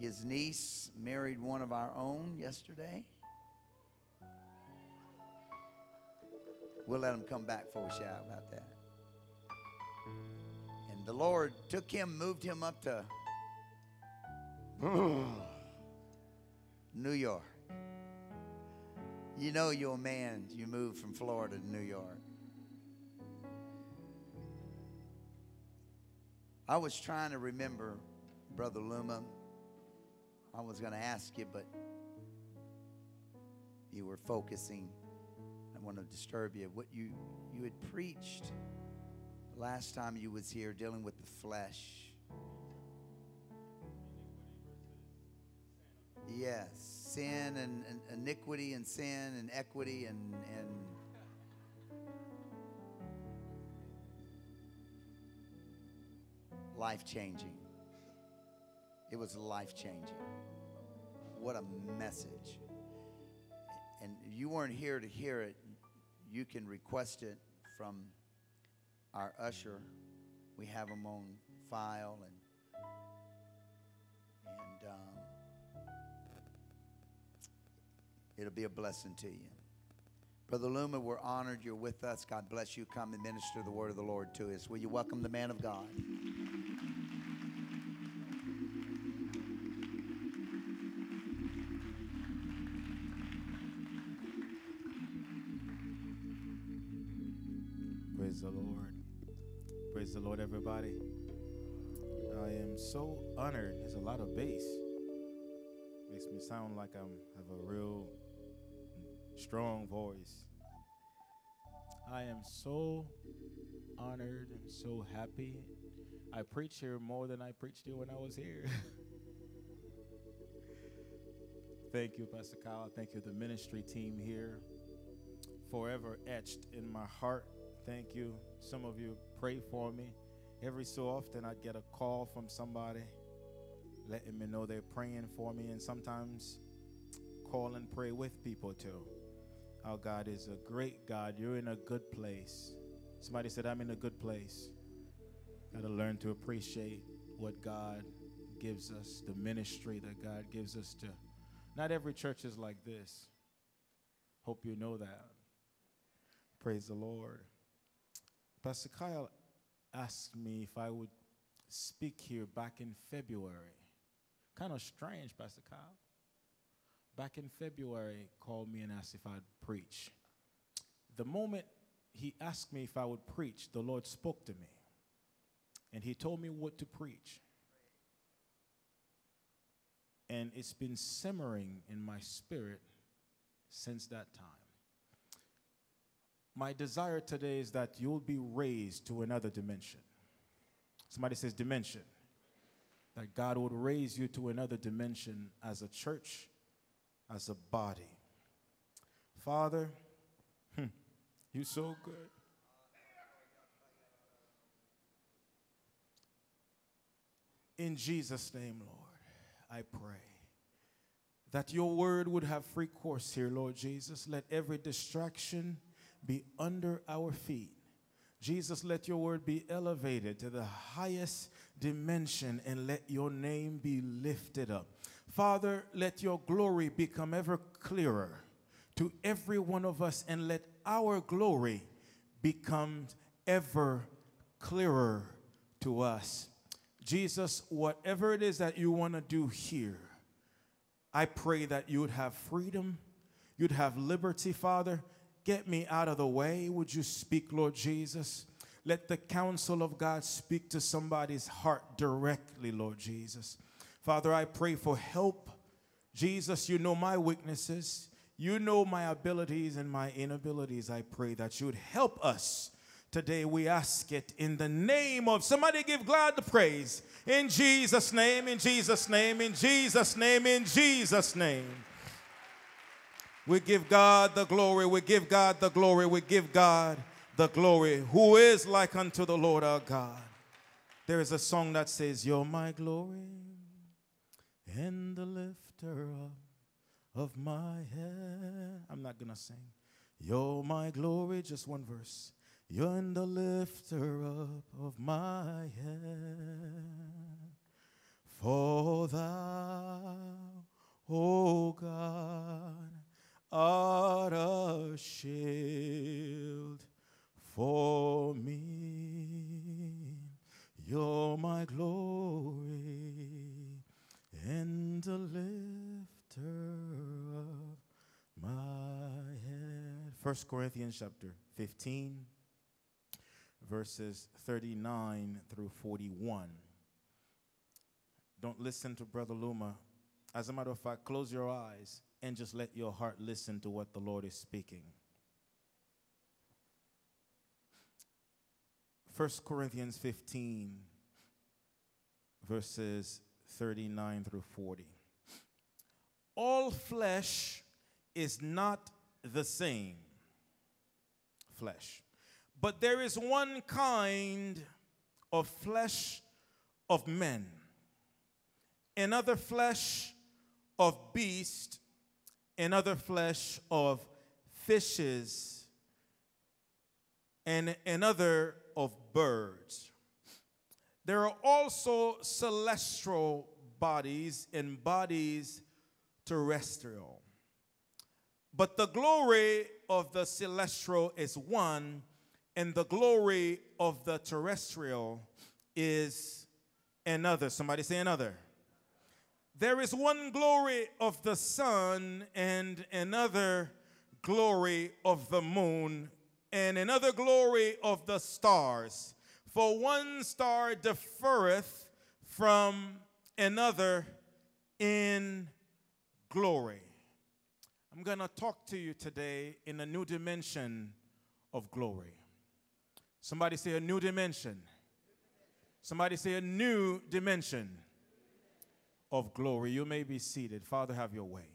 His niece married one of our own yesterday. We'll let him come back for a shout about that. And the Lord took him, moved him up to New York. You know you're a man, you moved from Florida to New York. I was trying to remember, Brother Luma. I was going to ask you, but you were focusing. I want to disturb you. What you you had preached last time you was here dealing with the flesh. Yes, sin and, and iniquity and sin and equity and and life changing. It was life changing. What a message. And you weren't here to hear it. You can request it from our usher. We have them on file and and um, it'll be a blessing to you. Brother Luma, we're honored you're with us. God bless you. Come and minister the word of the Lord to us. Will you welcome the man of God? The Lord. Praise the Lord, everybody. I am so honored. There's a lot of bass. Makes me sound like I'm have a real strong voice. I am so honored and so happy. I preach here more than I preached here when I was here. Thank you, Pastor Kyle. Thank you, the ministry team here. Forever etched in my heart. Thank you. Some of you pray for me. Every so often, I'd get a call from somebody letting me know they're praying for me, and sometimes call and pray with people too. Our God is a great God. You're in a good place. Somebody said, I'm in a good place. Got to learn to appreciate what God gives us, the ministry that God gives us to. Not every church is like this. Hope you know that. Praise the Lord. Pastor Kyle asked me if I would speak here back in February. Kind of strange, Pastor Kyle. Back in February, called me and asked if I'd preach. The moment he asked me if I would preach, the Lord spoke to me. And he told me what to preach. And it's been simmering in my spirit since that time. My desire today is that you'll be raised to another dimension. Somebody says dimension. That God would raise you to another dimension as a church, as a body. Father, hmm, you're so good. In Jesus' name, Lord, I pray that your word would have free course here, Lord Jesus. Let every distraction be under our feet. Jesus, let your word be elevated to the highest dimension and let your name be lifted up. Father, let your glory become ever clearer to every one of us and let our glory become ever clearer to us. Jesus, whatever it is that you want to do here, I pray that you would have freedom, you'd have liberty, Father. Get me out of the way. Would you speak, Lord Jesus? Let the counsel of God speak to somebody's heart directly, Lord Jesus. Father, I pray for help. Jesus, you know my weaknesses. You know my abilities and my inabilities. I pray that you would help us. Today we ask it in the name of somebody give God the praise. In Jesus' name, in Jesus' name, in Jesus' name, in Jesus' name. We give God the glory. We give God the glory. We give God the glory. Who is like unto the Lord our God? There is a song that says, You're my glory and the lifter up of my head. I'm not going to sing. You're my glory, just one verse. You're in the lifter up of my head. For thou, O God, are a shield for me. You're my glory and the lifter of my head. First Corinthians chapter 15, verses 39 through 41. Don't listen to Brother Luma. As a matter of fact, close your eyes and just let your heart listen to what the Lord is speaking. 1 Corinthians 15, verses 39 through 40. All flesh is not the same flesh, but there is one kind of flesh of men, another flesh of beast, another flesh of fishes, and another of birds. There are also celestial bodies and bodies terrestrial. But the glory of the celestial is one, and the glory of the terrestrial is another. Somebody say another. There is one glory of the sun, and another glory of the moon, and another glory of the stars. For one star differeth from another in glory. I'm going to talk to you today in a new dimension of glory. Somebody say a new dimension. Somebody say a new dimension of glory. You may be seated. Father, have your way.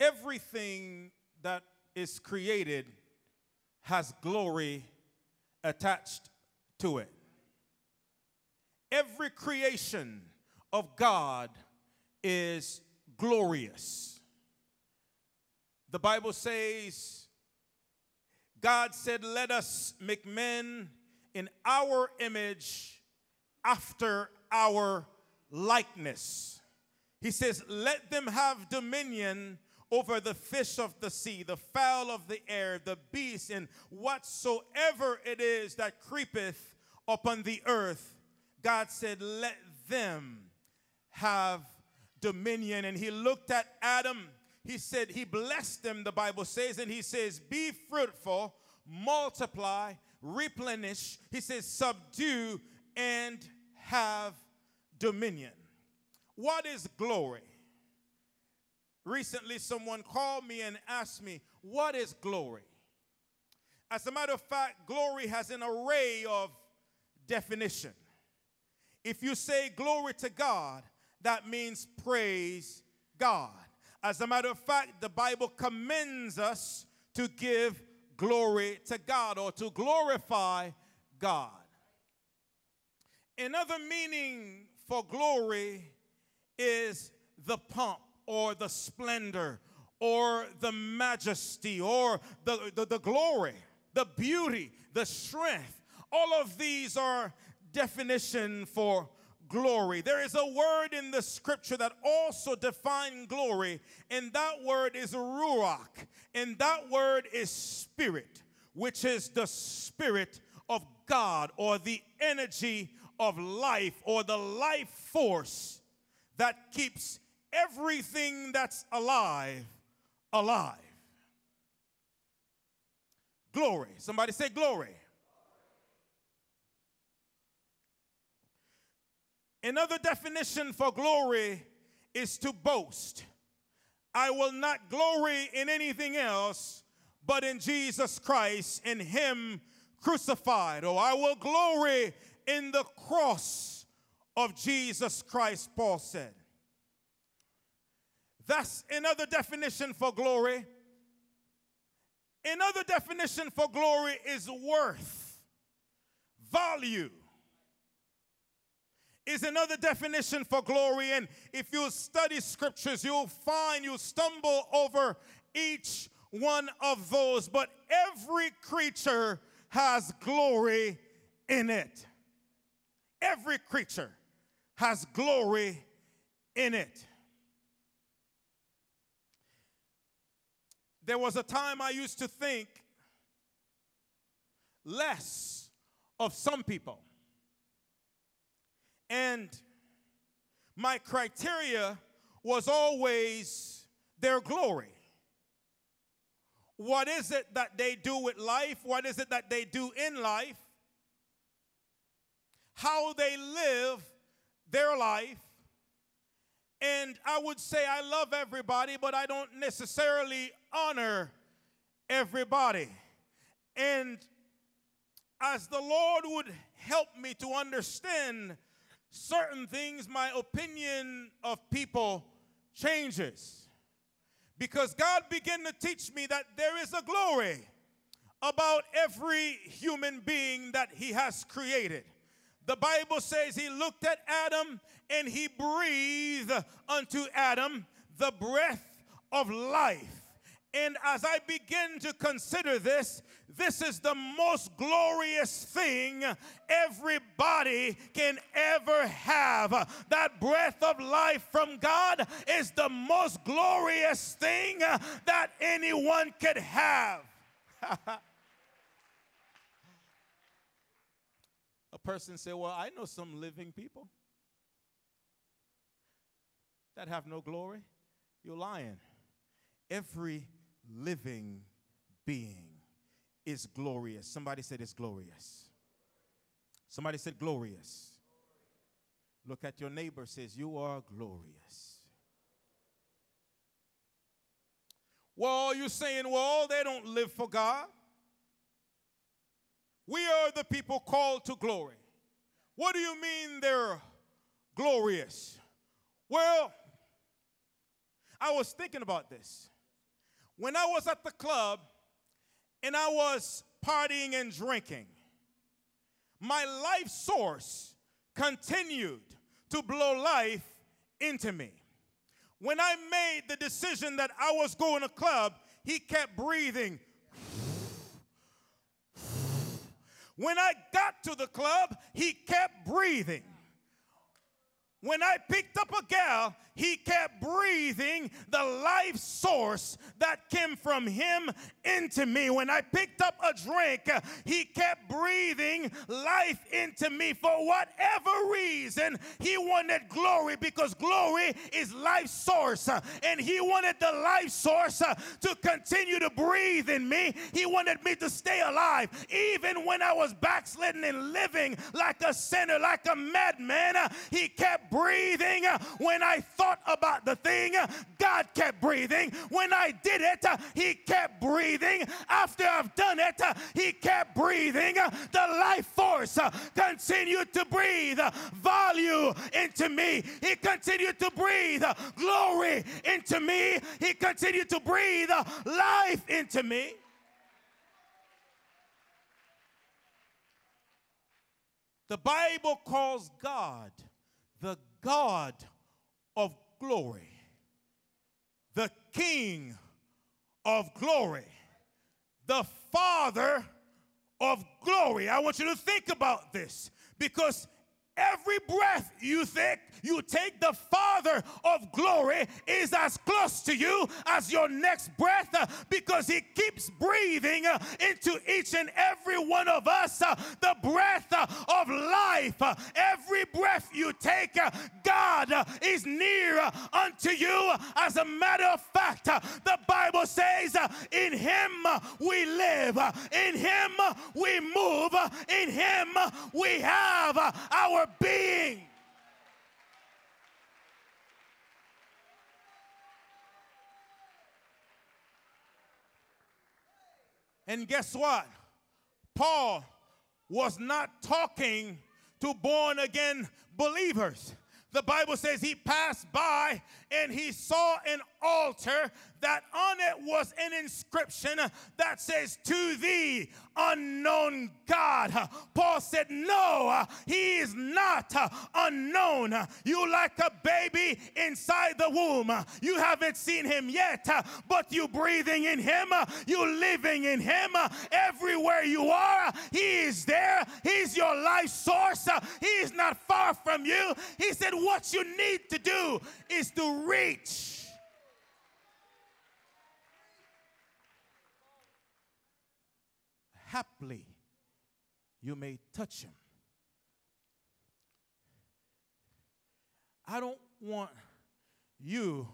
Everything that is created has glory attached to it. Every creation of God is glorious. The Bible says, God said, Let us make men in our image after our likeness. He says, Let them have dominion over the fish of the sea, the fowl of the air, the beast, and whatsoever it is that creepeth upon the earth. God said, Let them have dominion. And he looked at Adam. He said, He blessed them, the Bible says, and he says, Be fruitful, multiply, replenish. He says, Subdue and have dominion. What is glory? Recently, someone called me and asked me, What is glory? As a matter of fact, glory has an array of definition. If you say glory to God, that means praise God. As a matter of fact, the Bible commends us to give glory to God or to glorify God. Another meaning for glory is the pomp or the splendor or the majesty or the, the, the, glory, the beauty, the strength. All of these are definition for glory. There is a word in the scripture that also defines glory, and that word is ruach, and that word is spirit, which is the spirit of God or the energy of life or the life force that keeps everything that's alive alive. Glory. Somebody say glory. Another definition for glory is to boast. I will not glory in anything else but in Jesus Christ, in Him crucified. Or I will glory in the cross of Jesus Christ, Paul said. That's another definition for glory. Another definition for glory is worth, value. Is another definition for glory. And if you study scriptures, you'll find you stumble over each one of those. But every creature has glory in it. Every creature has glory in it. There was a time I used to think less of some people. And my criteria was always their glory. What is it that they do with life? What is it that they do in life? How they live their life. And I would say I love everybody, but I don't necessarily honor everybody. And as the Lord would help me to understand certain things, my opinion of people changes. Because God began to teach me that there is a glory about every human being that He has created. The Bible says He looked at Adam and He breathed unto Adam the breath of life. And as I begin to consider this, this is the most glorious thing everybody can ever have. That breath of life from God is the most glorious thing that anyone could have. person say, Well, I know some living people that have no glory. You're lying. Every living being is glorious. Somebody said it's glorious. Somebody said glorious. Look at your neighbor says you are glorious. Well, you're saying, well, they don't live for God. We are the people called to glory. What do you mean they're glorious? Well, I was thinking about this. When I was at the club and I was partying and drinking, my life source continued to blow life into me. When I made the decision that I was going to club, he kept breathing. When I got to the club, he kept breathing. When I picked up a gal, he kept breathing the life source that came from him into me. When I picked up a drink, he kept breathing life into me. For whatever reason, he wanted glory because glory is life source. And he wanted the life source to continue to breathe in me. He wanted me to stay alive. Even when I was backsliding and living like a sinner, like a madman, he kept breathing when I thought about the thing, God kept breathing. When I did it, He kept breathing. After I've done it, He kept breathing. The life force continued to breathe value into me. He continued to breathe glory into me. He continued to breathe life into me. The Bible calls God the God of glory, the King of glory, the Father of glory. I want you to think about this because every breath you think you take the Father of glory is as close to you as your next breath uh, because He keeps breathing uh, into each and every one of us uh, the breath uh, of life. Uh, every breath you take, uh, God is near unto you. As a matter of fact, the Bible says, In Him we live, in Him we move, in Him we have our being. And guess what? Paul was not talking to born again believers. The Bible says he passed by and he saw an altar that on it was an inscription that says, To thee, unknown God. Paul said, No, he is not unknown. You like a baby inside the womb. You haven't seen him yet, but you breathing in him, you living in him. Everywhere you are, he is there. He's your life source. He is not far from you. He said, What you need to do is to reach haply you may touch him. I don't want you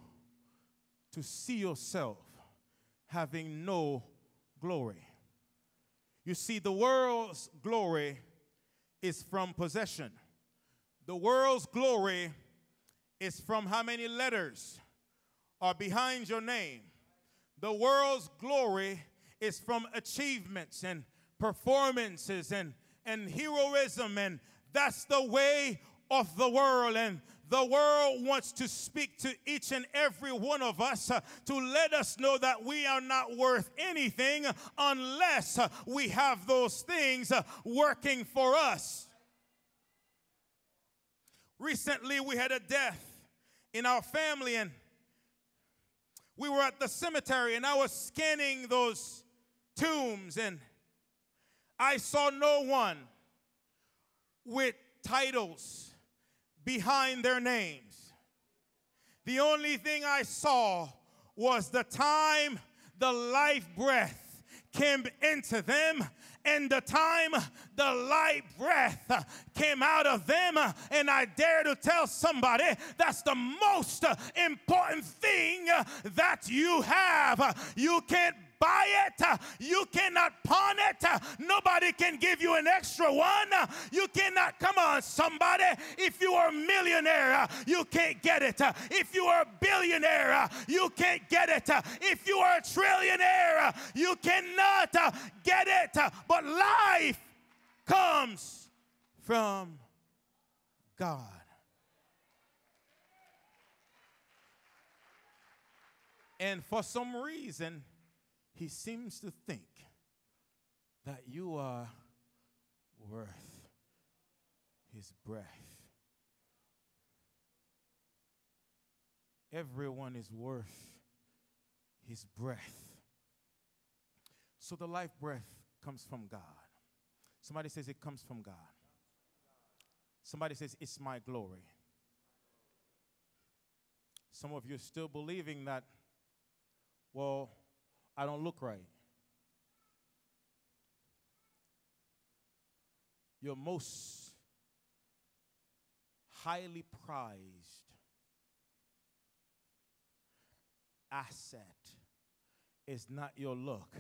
to see yourself having no glory. You see, the world's glory is from possession. The world's glory is from how many letters are behind your name. The world's glory is from achievements and performances and, and heroism, and that's the way of the world. And the world wants to speak to each and every one of us uh, to let us know that we are not worth anything unless uh, we have those things uh, working for us. Recently, we had a death in our family, and we were at the cemetery, and I was scanning those tombs, and I saw no one with titles behind their names. The only thing I saw was the time the life breath came into them and the time the life breath came out of them. And I dare to tell somebody that's the most important thing that you have. You can't buy it. You cannot pawn it. Nobody can give you an extra one. You cannot, come on, somebody. If you are a millionaire, you can't get it. If you are a billionaire, you can't get it. If you are a trillionaire, you cannot get it. But life comes from God. And for some reason, he seems to think that you are worth his breath. Everyone is worth his breath. So the life breath comes from God. Somebody says it comes from God. Somebody says it's my glory. Some of you are still believing that, well, I don't look right. Your most highly prized asset is not your look.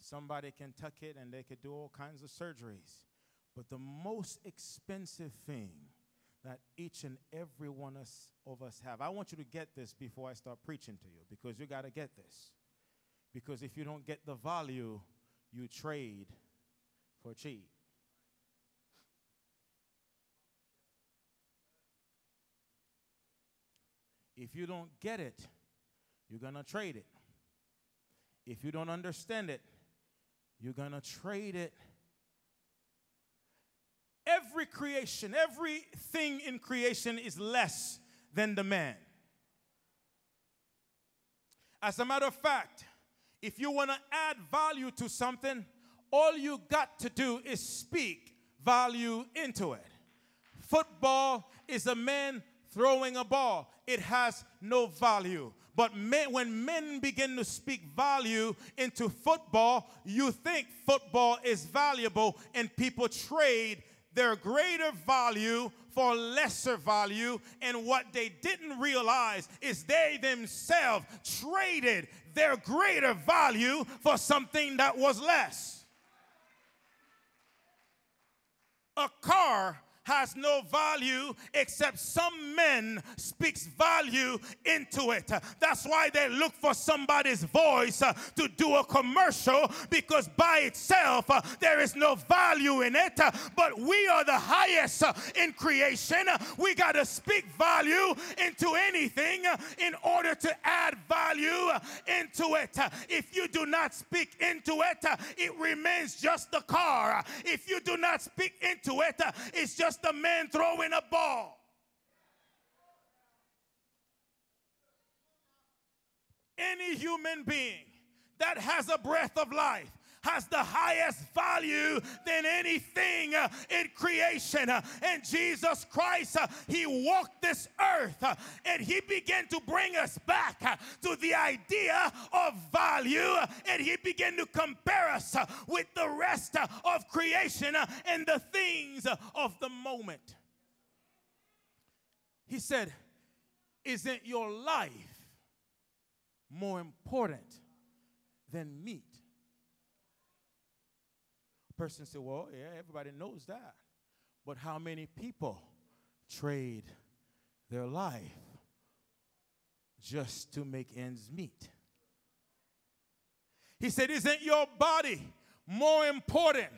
Somebody can tuck it and they could do all kinds of surgeries. But the most expensive thing that each and every one of us have. I want you to get this before I start preaching to you because you got to get this. Because if you don't get the value, you trade for cheap. If you don't get it, you're going to trade it. If you don't understand it, you're going to trade it every creation, everything in creation is less than the man. As a matter of fact, if you want to add value to something, all you got to do is speak value into it. Football is a man throwing a ball, it has no value. But men, when men begin to speak value into football, you think football is valuable and people trade their greater value for lesser value. And what they didn't realize is they themselves traded their greater value for something that was less. A car has no value except some men speaks value into it. That's why they look for somebody's voice uh, to do a commercial because by itself uh, there is no value in it. But we are the highest uh, in creation. We got to speak value into anything in order to add value into it. If you do not speak into it, it remains just the car. If you do not speak into it, it's just just a man throwing a ball. Any human being that has a breath of life has the highest value than anything uh, in creation. Uh, and Jesus Christ, uh, He walked this earth uh, and He began to bring us back uh, to the idea of value. uh, And He began to compare us uh, with the rest uh, of creation uh, and the things uh, of the moment. He said, Isn't your life more important than meat? Person said, Well, yeah, everybody knows that. But how many people trade their life just to make ends meet? He said, Isn't your body more important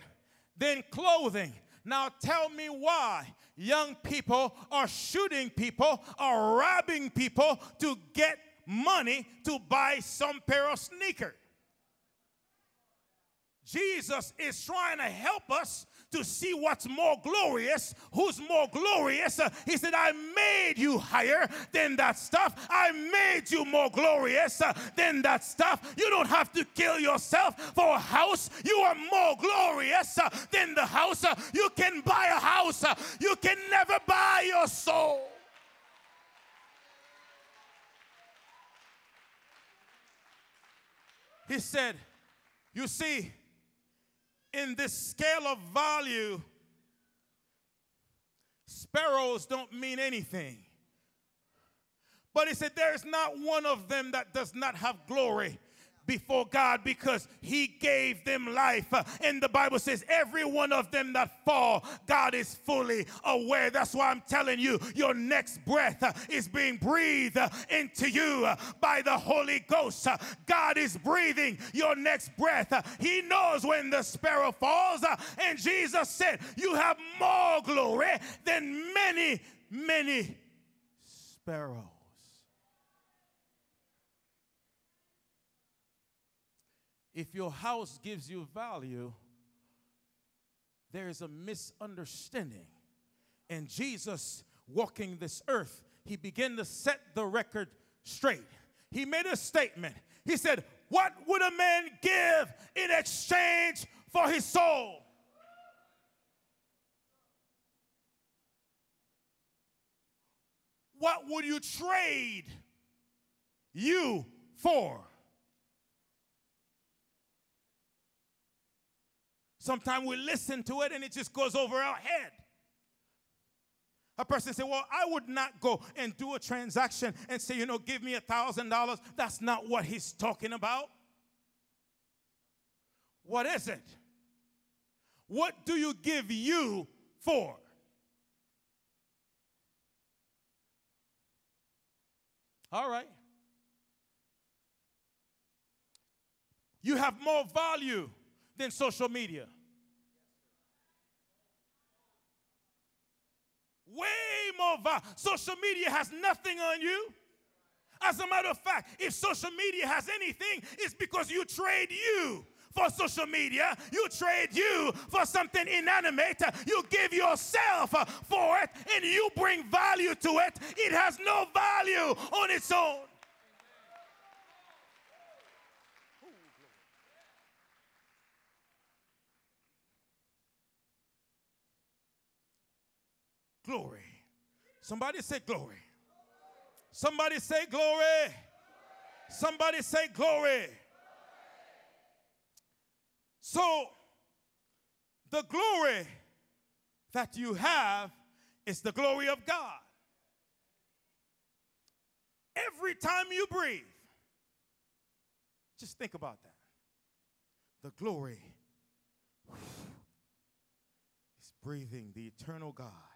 than clothing? Now tell me why young people are shooting people, are robbing people to get money to buy some pair of sneakers. Jesus is trying to help us to see what's more glorious, who's more glorious. Uh, he said, I made you higher than that stuff. I made you more glorious uh, than that stuff. You don't have to kill yourself for a house. You are more glorious uh, than the house. You can buy a house. You can never buy your soul. He said, You see, in this scale of value, sparrows don't mean anything. But he said, There is not one of them that does not have glory before God because he gave them life. And the Bible says, Every one of them that fall, God is fully aware. That's why I'm telling you, your next breath is being breathed into you by the Holy Ghost. God is breathing your next breath. He knows when the sparrow falls. And Jesus said, You have more glory than many, many sparrows. If your house gives you value, there is a misunderstanding. And Jesus, walking this earth, he began to set the record straight. He made a statement. He said, What would a man give in exchange for his soul? What would you trade you for? Sometimes we listen to it and it just goes over our head. A person say, Well, I would not go and do a transaction and say, You know, give me a thousand dollars. That's not what he's talking about. What is it? What do you give you for? All right. You have more value than social media. Way more value. Social media has nothing on you. As a matter of fact, if social media has anything, it's because you trade you for social media. You trade you for something inanimate. You give yourself for it and you bring value to it. It has no value on its own. Glory. Somebody say glory. Somebody say glory. Somebody say glory. So, the glory that you have is the glory of God. Every time you breathe, just think about that. The glory is breathing, the eternal God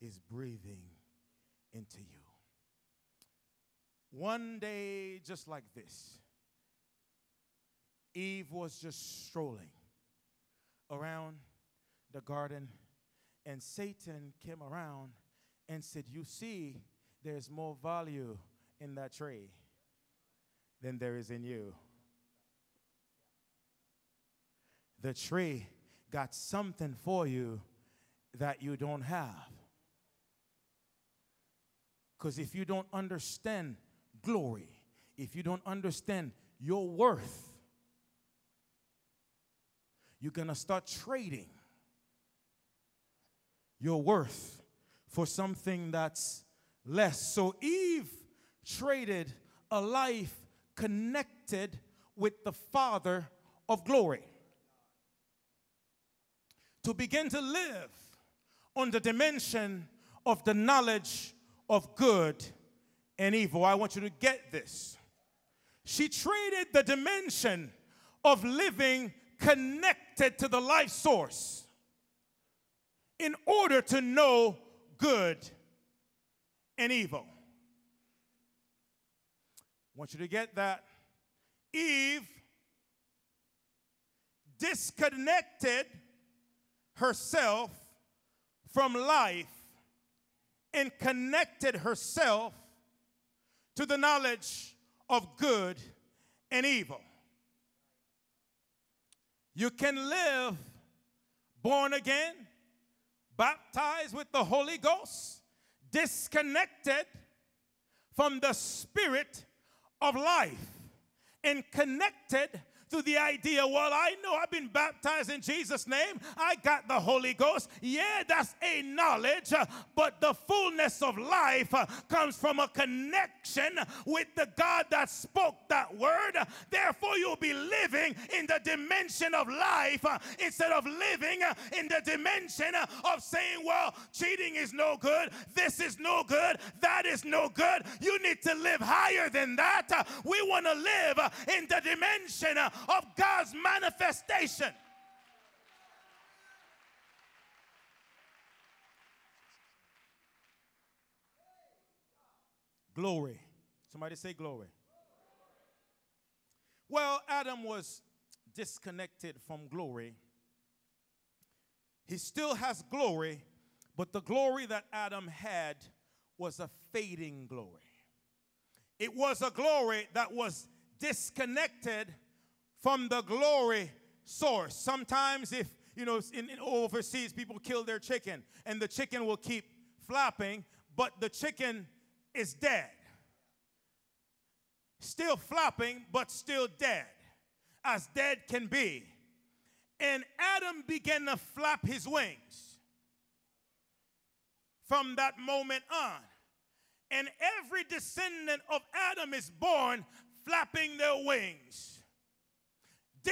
is breathing into you. One day, just like this, Eve was just strolling around the garden, and Satan came around and said, You see, there's more value in that tree than there is in you. The tree got something for you that you don't have. Because if you don't understand glory, if you don't understand your worth, you're going to start trading your worth for something that's less. So Eve traded a life connected with the Father of glory to begin to live on the dimension of the knowledge of good and evil. I want you to get this. She traded the dimension of living connected to the life source in order to know good and evil. I want you to get that. Eve disconnected herself from life and connected herself to the knowledge of good and evil. You can live born again, baptized with the Holy Ghost, disconnected from the spirit of life, and connected to the idea, well, I know I've been baptized in Jesus' name. I got the Holy Ghost. Yeah, that's a knowledge, uh, but the fullness of life uh, comes from a connection with the God that spoke that word. Therefore, you'll be living in the dimension of life uh, instead of living in the dimension of saying, well, cheating is no good. This is no good. That is no good. You need to live higher than that. We want to live in the dimension of God's manifestation. Glory. Somebody say glory. Well, Adam was disconnected from glory. He still has glory, but the glory that Adam had was a fading glory. It was a glory that was disconnected from the glory source. Sometimes, if you know, in, in, overseas, people kill their chicken, and the chicken will keep flapping, but the chicken is dead. Still flapping, but still dead, as dead can be. And Adam began to flap his wings from that moment on. And every descendant of Adam is born flapping their wings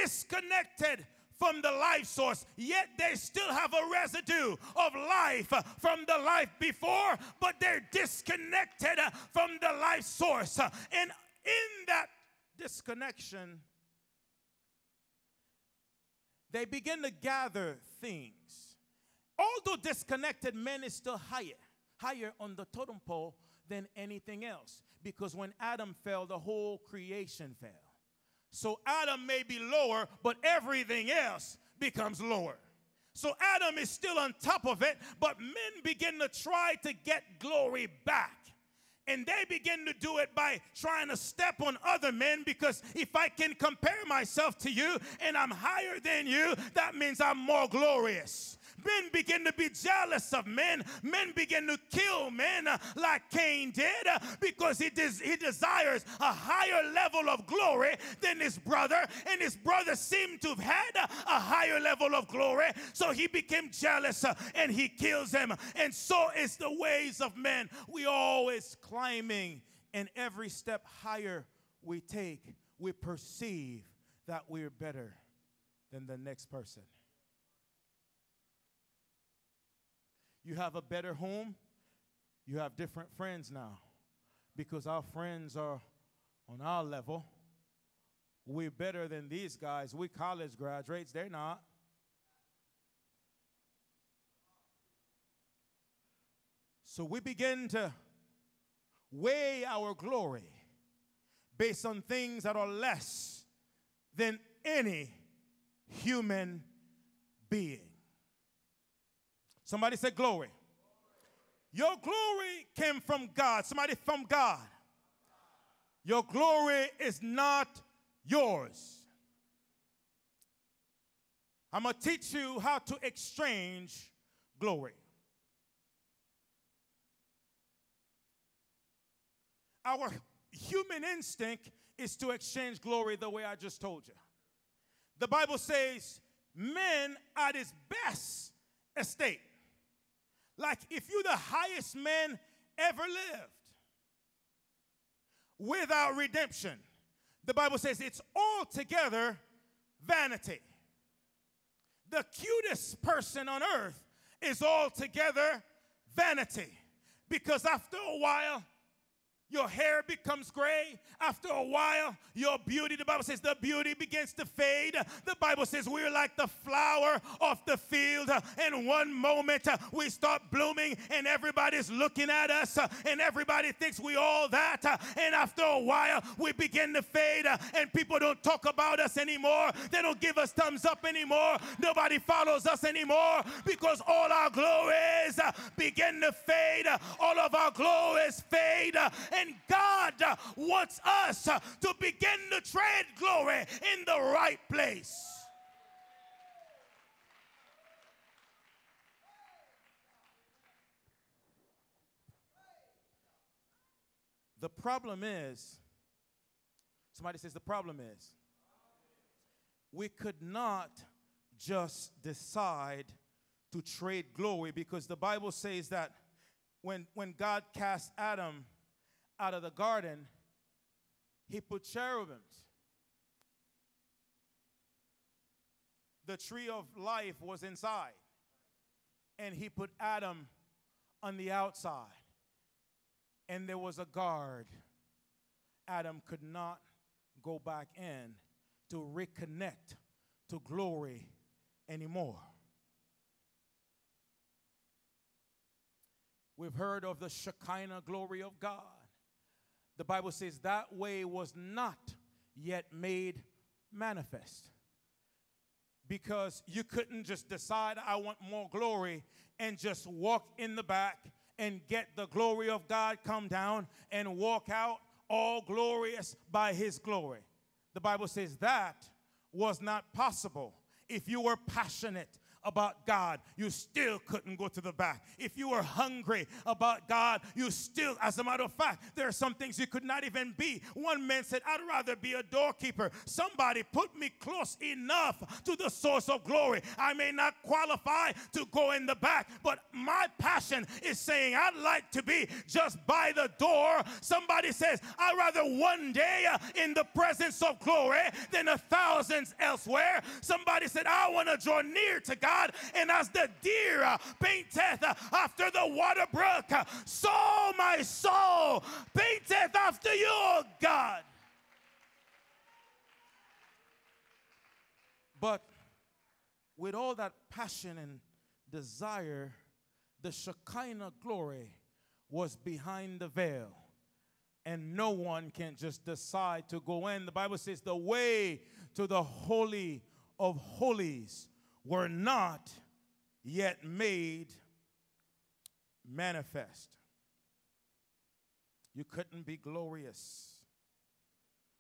disconnected from the life source, yet they still have a residue of life from the life before, but they're disconnected from the life source. And in that disconnection, they begin to gather things. Although disconnected, man is still higher, higher on the totem pole than anything else. Because when Adam fell, the whole creation fell. So Adam may be lower, but everything else becomes lower. So Adam is still on top of it, but men begin to try to get glory back. And they begin to do it by trying to step on other men because if I can compare myself to you and I'm higher than you, that means I'm more glorious. Men begin to be jealous of men. Men begin to kill men uh, like Cain did uh, because he, des- he desires a higher level of glory than his brother. And his brother seemed to have had a higher level of glory. So he became jealous uh, and he kills him. And so is the ways of men. We always climbing, and every step higher we take, we perceive that we're better than the next person. You have a better home, you have different friends now because our friends are on our level. We're better than these guys. We college graduates, they're not. So we begin to weigh our glory based on things that are less than any human being. Somebody say glory. Your glory came from God. Somebody from God. Your glory is not yours. I'm going to teach you how to exchange glory. Our human instinct is to exchange glory the way I just told you. The Bible says men at his best estate. Like if you're the highest man ever lived without redemption, the Bible says it's altogether vanity. The cutest person on earth is altogether vanity because after a while, your hair becomes gray. After a while, your beauty, the Bible says, the beauty begins to fade. The Bible says we're like the flower of the field. In one moment, uh, we start blooming, and everybody's looking at us, uh, and everybody thinks we all that. Uh, and after a while, we begin to fade, and people don't talk about us anymore. They don't give us thumbs up anymore. Nobody follows us anymore because all our glories begin to fade. All of our glories fade and God wants us to begin to trade glory in the right place. The problem is, somebody says, the problem is, we could not just decide to trade glory because the Bible says that when, when God cast Adam out of the garden, he put cherubims. The tree of life was inside, and he put Adam on the outside, and there was a guard. Adam could not go back in to reconnect to glory anymore. We've heard of the Shekinah glory of God the Bible says that way was not yet made manifest. Because you couldn't just decide, I want more glory, and just walk in the back and get the glory of God come down and walk out all glorious by His glory. The Bible says that was not possible if you were passionate about God, you still couldn't go to the back. If you were hungry about God, you still, as a matter of fact, there are some things you could not even be. One man said, I'd rather be a doorkeeper. Somebody put me close enough to the source of glory. I may not qualify to go in the back, but my passion is saying, I'd like to be just by the door. Somebody says, I'd rather one day in the presence of glory than a thousand elsewhere. Somebody said, I want to draw near to God God. And as the deer uh, painteth uh, after the water brook, uh, so my soul painteth after you, God. But with all that passion and desire, the Shekinah glory was behind the veil. And no one can just decide to go in. The Bible says the way to the Holy of Holies were not yet made manifest. You couldn't be glorious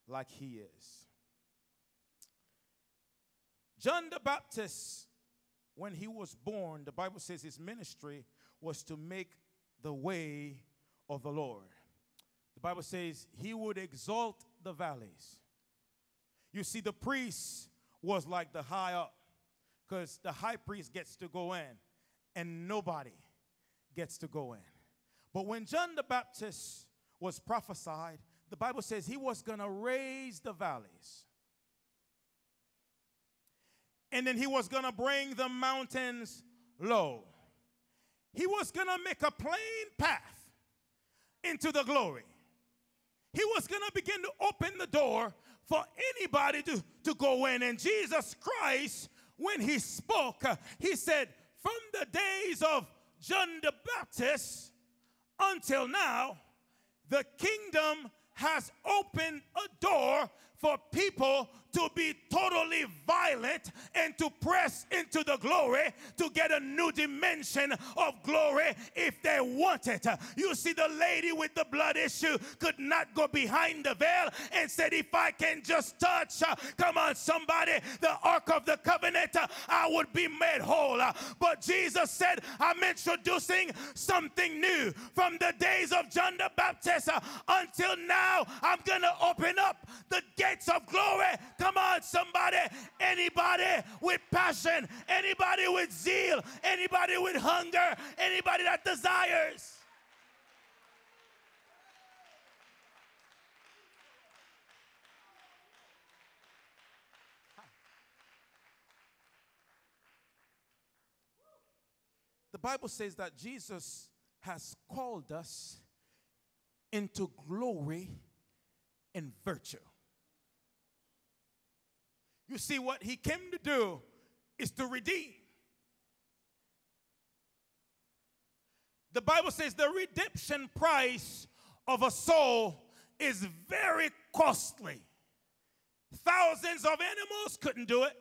like he is. John the Baptist, when he was born, the Bible says his ministry was to make the way of the Lord. The Bible says he would exalt the valleys. You see, the priest was like the high up because the high priest gets to go in and nobody gets to go in. But when John the Baptist was prophesied, the Bible says he was going to raise the valleys. And then he was going to bring the mountains low. He was going to make a plain path into the glory. He was going to begin to open the door for anybody to, to go in. And Jesus Christ when he spoke, uh, he said, From the days of John the Baptist until now, the kingdom has opened a door for people to be totally violent and to press into the glory to get a new dimension of glory if they want it. You see, the lady with the blood issue could not go behind the veil and said, If I can just touch, uh, come on, somebody, the Ark of the Covenant, uh, I would be made whole. Uh, but Jesus said, I'm introducing something new from the days of John the Baptist until now. I'm going to open up the gates of glory. Come on, somebody. Anybody with passion, anybody with zeal, anybody with hunger, anybody that desires. The Bible says that Jesus has called us into glory and virtue. You see, what he came to do is to redeem. The Bible says the redemption price of a soul is very costly. Thousands of animals couldn't do it.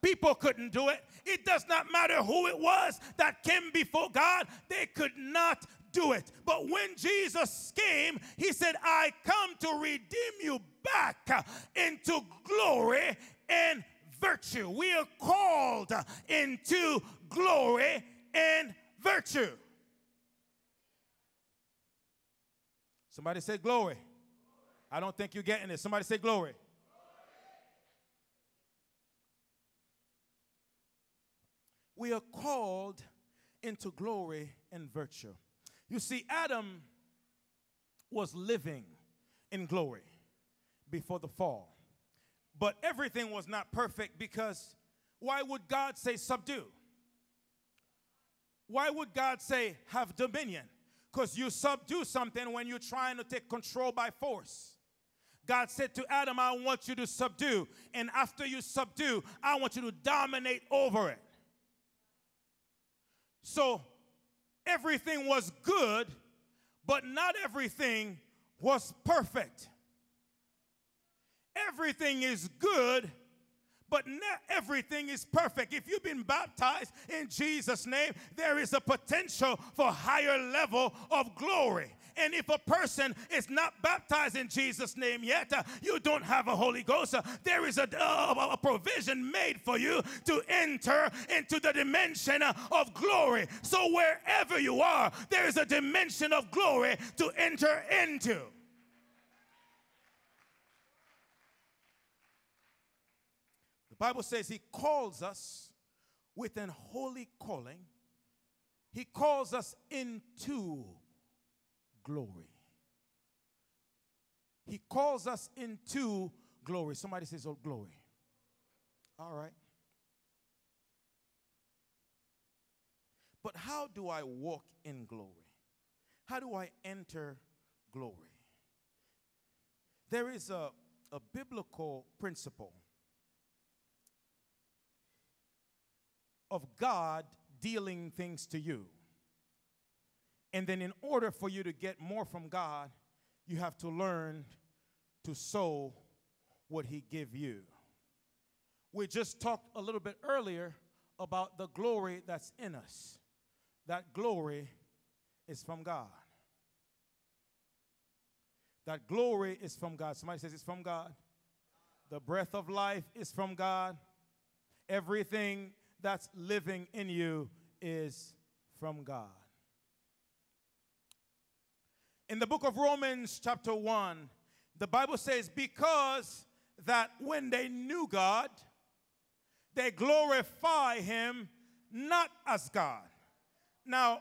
People couldn't do it. It does not matter who it was that came before God, they could not do it. But when Jesus came, he said, I come to redeem you back into glory and virtue. We are called into glory and virtue. Somebody say glory. I don't think you're getting it. Somebody say glory. we are called into glory and virtue. You see, Adam was living in glory before the fall. But everything was not perfect because why would God say subdue? Why would God say have dominion? Because you subdue something when you're trying to take control by force. God said to Adam, I want you to subdue. And after you subdue, I want you to dominate over it. So everything was good, but not everything was perfect. Everything is good, but not everything is perfect. If you've been baptized in Jesus' name, there is a potential for higher level of glory. And if a person is not baptized in Jesus' name yet, uh, you don't have a Holy Ghost. Uh, there is a, uh, a, provision made for you to enter into the dimension uh, of glory. So wherever you are, there is a dimension of glory to enter into. The Bible says he calls us with an holy calling. He calls us into glory. He calls us into glory. Somebody says, Oh, glory. All right. But how do I walk in glory? How do I enter glory? There is a, a biblical principle of God dealing things to you. And then, in order for you to get more from God, you have to learn to sow what He give you. We just talked a little bit earlier about the glory that's in us. That glory is from God. That glory is from God. Somebody says it's from God. The breath of life is from God. Everything that's living in you is from God. In the book of Romans, chapter 1, the Bible says, Because that when they knew God, they glorify him not as God. Now,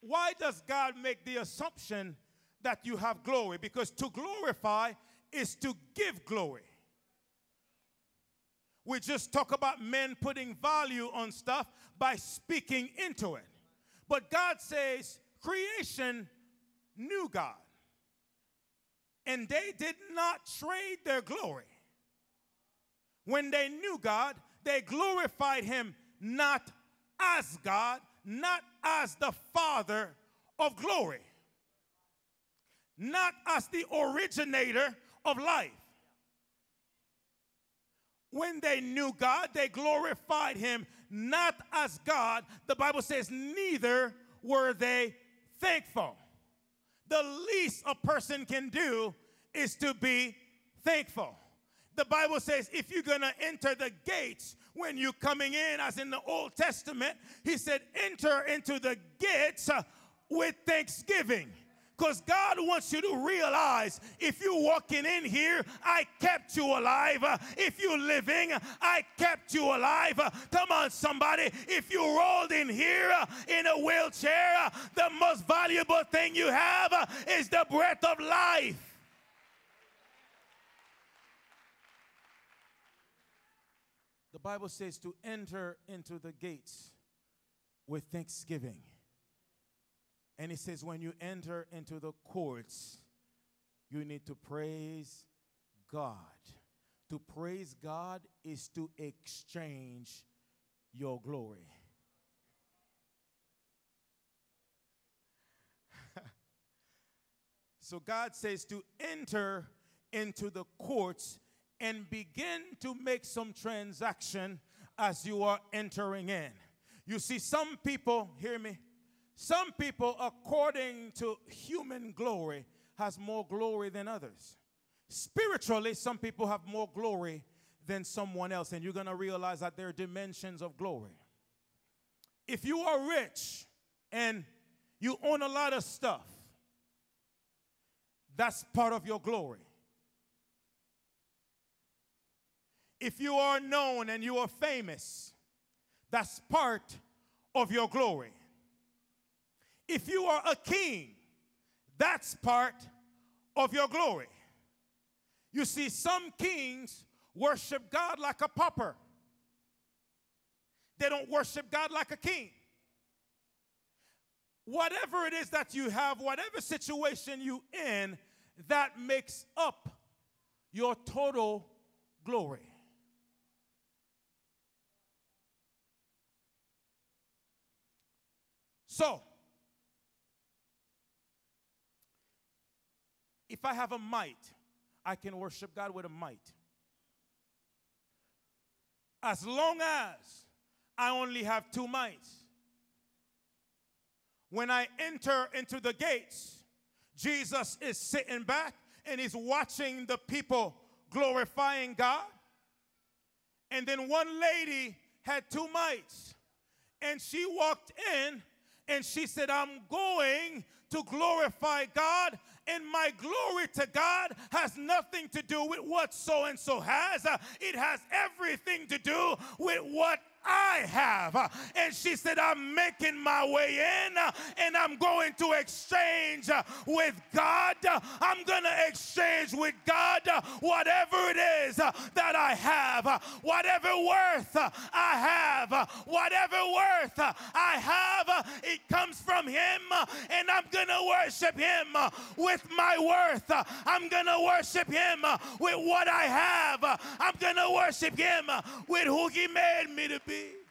why does God make the assumption that you have glory? Because to glorify is to give glory. We just talk about men putting value on stuff by speaking into it. But God says creation knew God. And they did not trade their glory. When they knew God, they glorified Him not as God, not as the Father of glory, not as the originator of life. When they knew God, they glorified Him not as God. The Bible says, neither were they thankful the least a person can do is to be thankful. The Bible says if you're going to enter the gates when you're coming in, as in the Old Testament, he said, enter into the gates with thanksgiving. Because God wants you to realize if you're walking in here, I kept you alive. If you're living, I kept you alive. Come on, somebody. If you rolled in here in a wheelchair, the most valuable thing you have is the breath of life. The Bible says to enter into the gates with thanksgiving. And it says, when you enter into the courts, you need to praise God. To praise God is to exchange your glory. so God says to enter into the courts and begin to make some transaction as you are entering in. You see, some people, hear me, some people, according to human glory, has more glory than others. Spiritually, some people have more glory than someone else, and you're going to realize that there are dimensions of glory. If you are rich and you own a lot of stuff, that's part of your glory. If you are known and you are famous, that's part of your glory. If you are a king, that's part of your glory. You see, some kings worship God like a pauper, they don't worship God like a king. Whatever it is that you have, whatever situation you in, that makes up your total glory. So, if I have a mite, I can worship God with a mite. As long as I only have two mites. When I enter into the gates, Jesus is sitting back and he's watching the people glorifying God. And then one lady had two mites and she walked in and she said, I'm going to glorify God and my glory to God has nothing to do with what so and so has. Uh, it has everything to do with what I have. And she said, I'm making my way in and I'm going to exchange with God. I'm going to exchange with God whatever it is that I have, whatever worth I have, whatever worth I have, it comes from Him and I'm going to worship Him with my worth. I'm going to worship Him with what I have. I'm going to worship Him with who He made me to be be.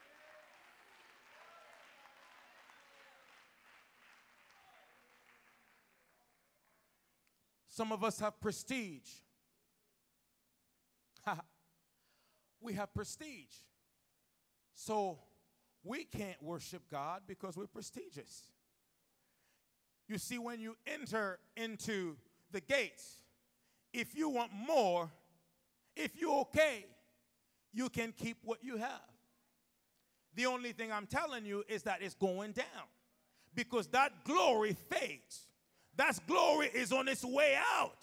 Some of us have prestige. we have prestige. So we can't worship God because we're prestigious. You see, when you enter into the gates, if you want more, if you're okay, you can keep what you have. The only thing I'm telling you is that it's going down because that glory fades. That glory is on its way out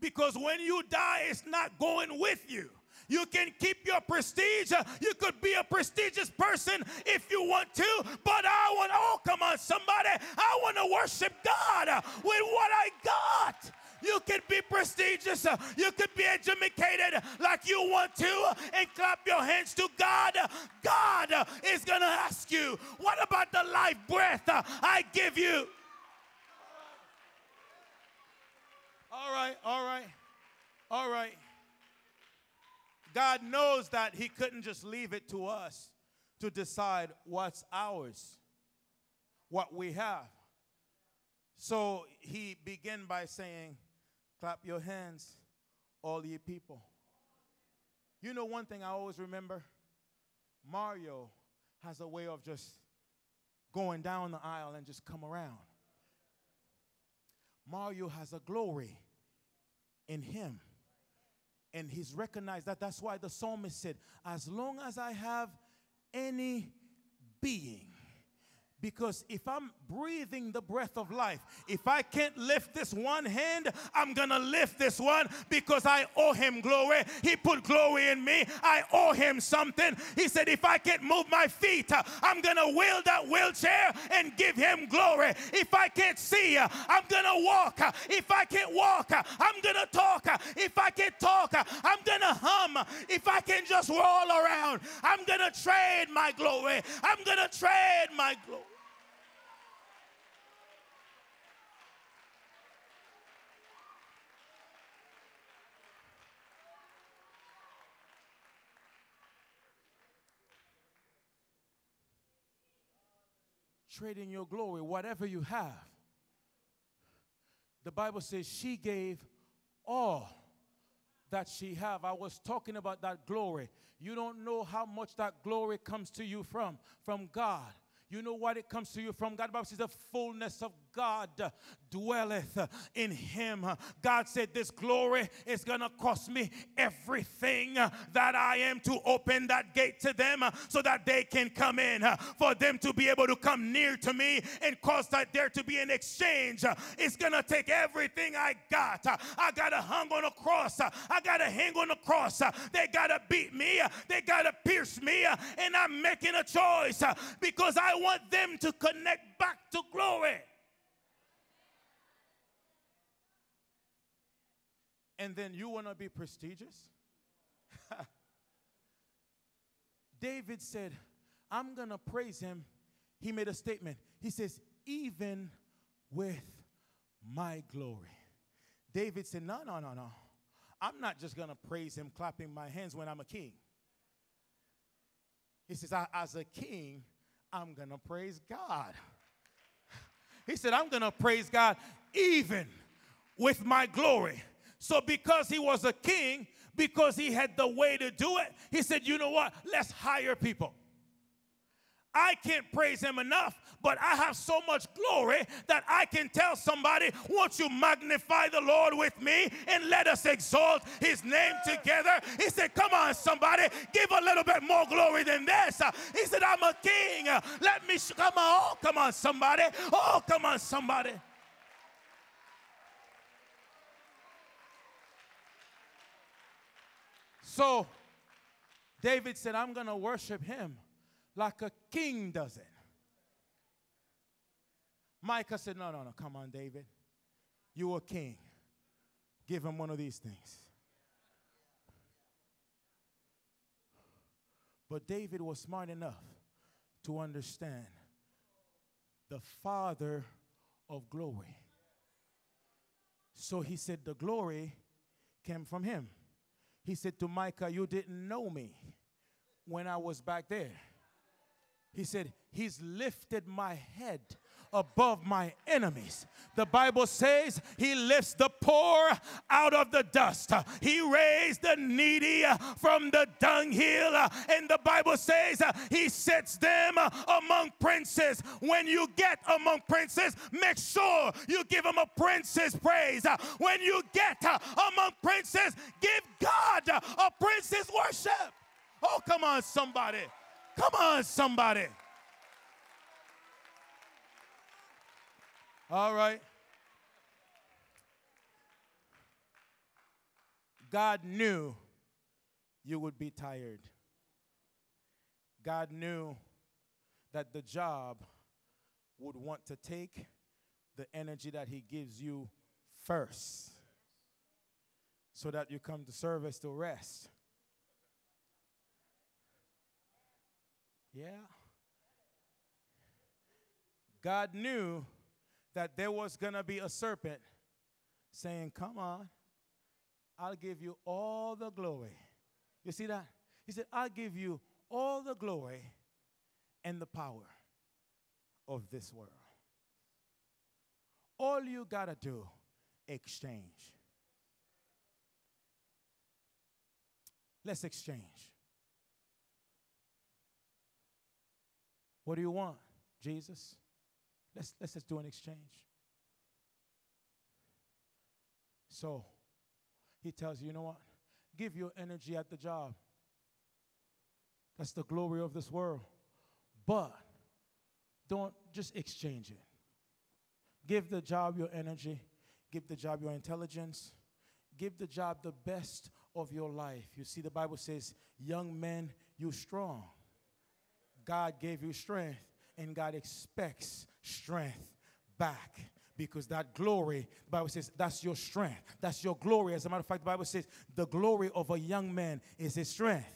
because when you die, it's not going with you. You can keep your prestige. You could be a prestigious person if you want to, but I want, oh, come on, somebody. I want to worship God with what I got. You can be prestigious. You can be educated like you want to and clap your hands to God. God is going to ask you, what about the life breath I give you? All right, all right, all right. God knows that He couldn't just leave it to us to decide what's ours, what we have. So He began by saying, Clap your hands, all ye people. You know, one thing I always remember Mario has a way of just going down the aisle and just come around. Mario has a glory in him. And he's recognized that. That's why the psalmist said, As long as I have any being, Because if I'm breathing the breath of life, if I can't lift this one hand, I'm gonna lift this one because I owe him glory. He put glory in me. I owe him something. He said, if I can't move my feet, I'm gonna wheel that wheelchair and give him glory. If I can't see, I'm gonna walk. If I can't walk, I'm gonna talk. If I can't talk, I'm gonna hum. If I can just roll around, I'm gonna trade my glory. I'm gonna trade my glory. Trading your glory, whatever you have. The Bible says she gave all that she have. I was talking about that glory. You don't know how much that glory comes to you from from God. You know what it comes to you from God. The Bible says the fullness of God dwelleth in him. God said, This glory is going to cost me everything that I am to open that gate to them so that they can come in, for them to be able to come near to me and cause that there to be an exchange. It's going to take everything I got. I got to hang on a cross. I got to hang on a cross. They got to beat me. They got to pierce me. And I'm making a choice because I want them to connect back to glory. And then you want to be prestigious? David said, I'm going to praise him. He made a statement. He says, even with my glory. David said, No, no, no, no. I'm not just going to praise him clapping my hands when I'm a king. He says, As a king, I'm going to praise God. He said, I'm going to praise God even with my glory. So, because he was a king, because he had the way to do it, he said, You know what? Let's hire people. I can't praise him enough, but I have so much glory that I can tell somebody, Won't you magnify the Lord with me and let us exalt his name together? He said, Come on, somebody, give a little bit more glory than this. He said, I'm a king. Let me, come on, oh, come on, somebody. Oh, come on, somebody. So David said, I'm going to worship him like a king does it. Michal said, No, no, no, come on, David. You a king. Give him one of these things. But David was smart enough to understand the father of glory. So he said, The glory came from him. He said to Michal, You didn't know me when I was back there. He said, He's lifted my head above my enemies. The Bible says he lifts the poor out of the dust. He raised the needy from the dunghill. And the Bible says he sets them among princes. When you get among princes, make sure you give them a prince's praise. When you get among princes, give God a prince's worship. Oh, come on, somebody. Come on, somebody. All right. God knew you would be tired. God knew that the job would want to take the energy that He gives you first so that you come to service to rest. Yeah. God knew that there was going to be a serpent saying, Come on, I'll give you all the glory. You see that? He said, I'll give you all the glory and the power of this world. All you got to do, exchange. Let's exchange. What do you want, Jesus? Let's, let's just do an exchange. So he tells you, you know what? Give your energy at the job. That's the glory of this world. But don't just exchange it. Give the job your energy, give the job your intelligence, give the job the best of your life. You see, the Bible says, Young men, you strong. God gave you strength, and God expects strength back because that glory, the Bible says, that's your strength. That's your glory. As a matter of fact, the Bible says, the glory of a young man is his strength.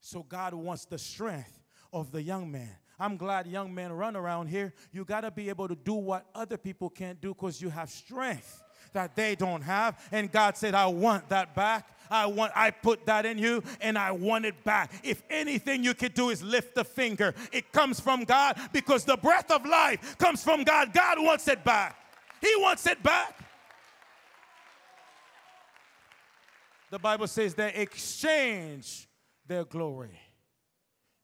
So God wants the strength of the young man. I'm glad young men run around here. You got to be able to do what other people can't do because you have strength that they don't have. And God said, I want that back. I want I put that in you and I want it back. If anything you could do is lift the finger, it comes from God because the breath of life comes from God. God wants it back. He wants it back. The Bible says they exchange their glory.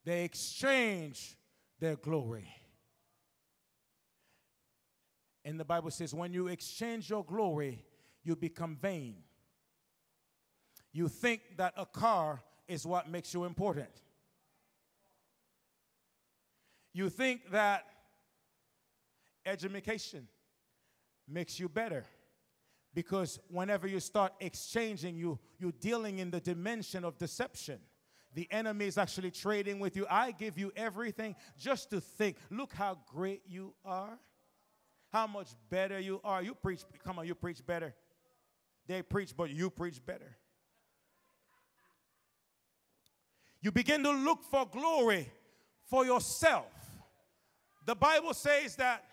They exchange their glory. And the Bible says, when you exchange your glory, you become vain. You think that a car is what makes you important. You think that education makes you better. Because whenever you start exchanging, you, you're dealing in the dimension of deception. The enemy is actually trading with you. I give you everything just to think, look how great you are how much better you are. You preach, come on, you preach better. They preach, but you preach better. You begin to look for glory for yourself. The Bible says that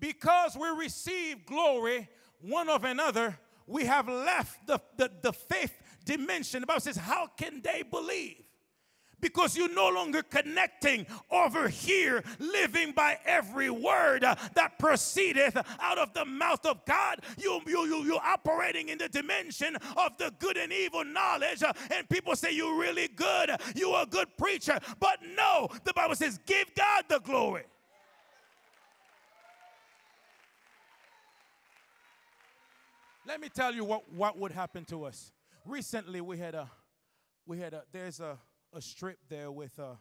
because we receive glory one of another, we have left the, the, the faith dimension. The Bible says, How can they believe? Because you're no longer connecting over here, living by every word that proceedeth out of the mouth of God. You, you, you, you're operating in the dimension of the good and evil knowledge. And people say, You're really good, you're a good preacher. But no, the Bible says, Give God the glory. Let me tell you what, what would happen to us. Recently, we had a, we had a, there's a, a strip there with a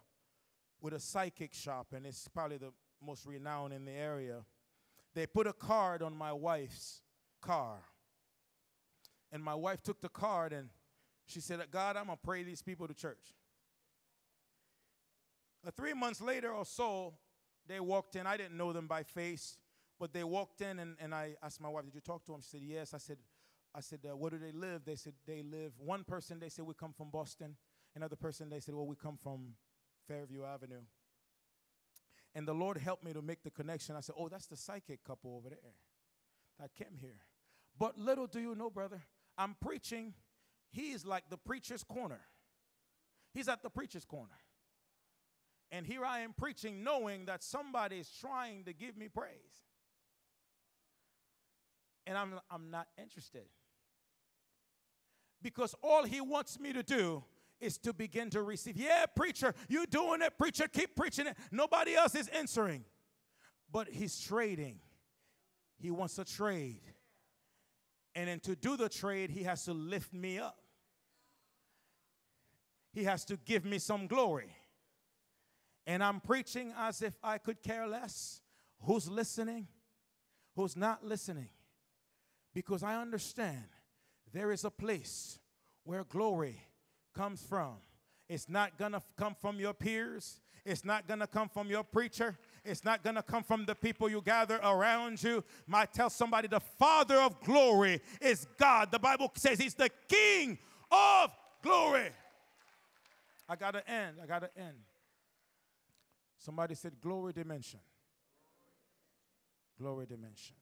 with a psychic shop, and it's probably the most renowned in the area. They put a card on my wife's car. And my wife took the card and she said, God, I'm going to pray these people to church. Uh, three months later or so, they walked in. I didn't know them by face, but they walked in and, and I asked my wife, Did you talk to them? She said, Yes. I said, I said, uh, Where do they live? They said, They live. One person, they said, We come from Boston. Another person, they said, Well, we come from Fairview Avenue. And the Lord helped me to make the connection. I said, Oh, that's the psychic couple over there that came here. But little do you know, brother, I'm preaching. He is like the preacher's corner. He's at the preacher's corner. And here I am preaching, knowing that somebody is trying to give me praise. And I'm, I'm not interested. Because all he wants me to do is to begin to receive. Yeah, preacher, you doing it. Preacher, keep preaching it. Nobody else is answering. But he's trading. He wants to trade. And then to do the trade, he has to lift me up. He has to give me some glory. And I'm preaching as if I could care less who's listening, who's not listening. Because I understand there is a place where glory comes from. It's not going to come from your peers. It's not going to come from your preacher. It's not going to come from the people you gather around you. Might tell somebody the Father of glory is God. The Bible says He's the King of glory. I got to end. I got to end. Somebody said glory dimension. Glory dimension.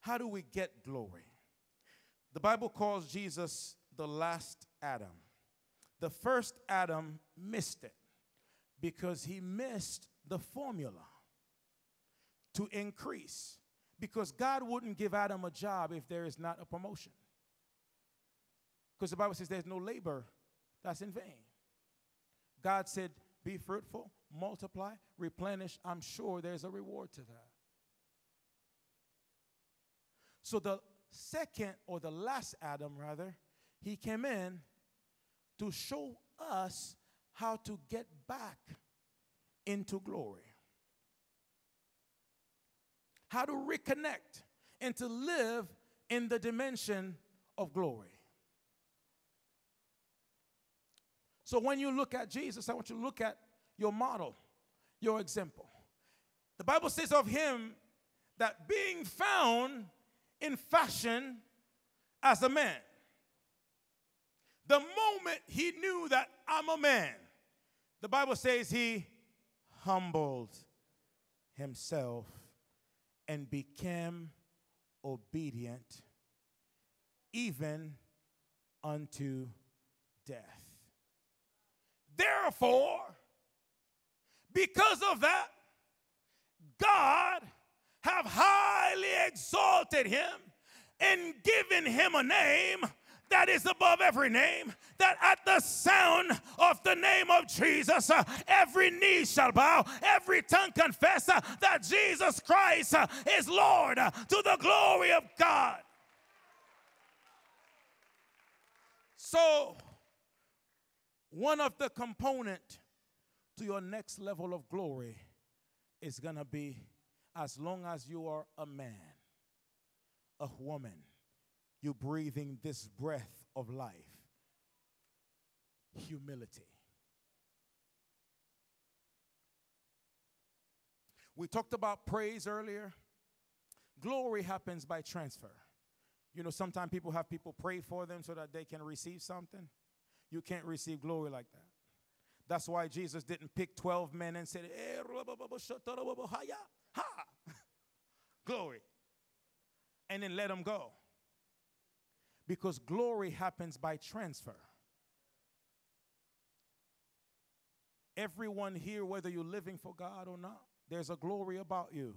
How do we get glory? The Bible calls Jesus the last Adam. The first Adam missed it because he missed the formula to increase. Because God wouldn't give Adam a job if there is not a promotion. Because the Bible says there's no labor that's in vain. God said, Be fruitful, multiply, replenish. I'm sure there's a reward to that. So the second, or the last Adam, rather, he came in to show us how to get back into glory. How to reconnect and to live in the dimension of glory. So when you look at Jesus, I want you to look at your model, your example. The Bible says of him that being found in fashion as a man, the moment he knew that I'm a man, the Bible says he humbled himself and became obedient even unto death. Therefore, because of that, God have highly exalted him and given him a name that is above every name, that at the sound of the name of Jesus, uh, every knee shall bow, every tongue confess uh, that Jesus Christ uh, is Lord to the glory of God. So, one of the component to your next level of glory is going to be as long as you are a man, a woman, you breathing this breath of life. Humility. We talked about praise earlier. Glory happens by transfer. You know, sometimes people have people pray for them so that they can receive something. You can't receive glory like that. That's why Jesus didn't pick 12 men and said, eh, ha, glory, and then let them go. Because glory happens by transfer. Everyone here, whether you're living for God or not, there's a glory about you.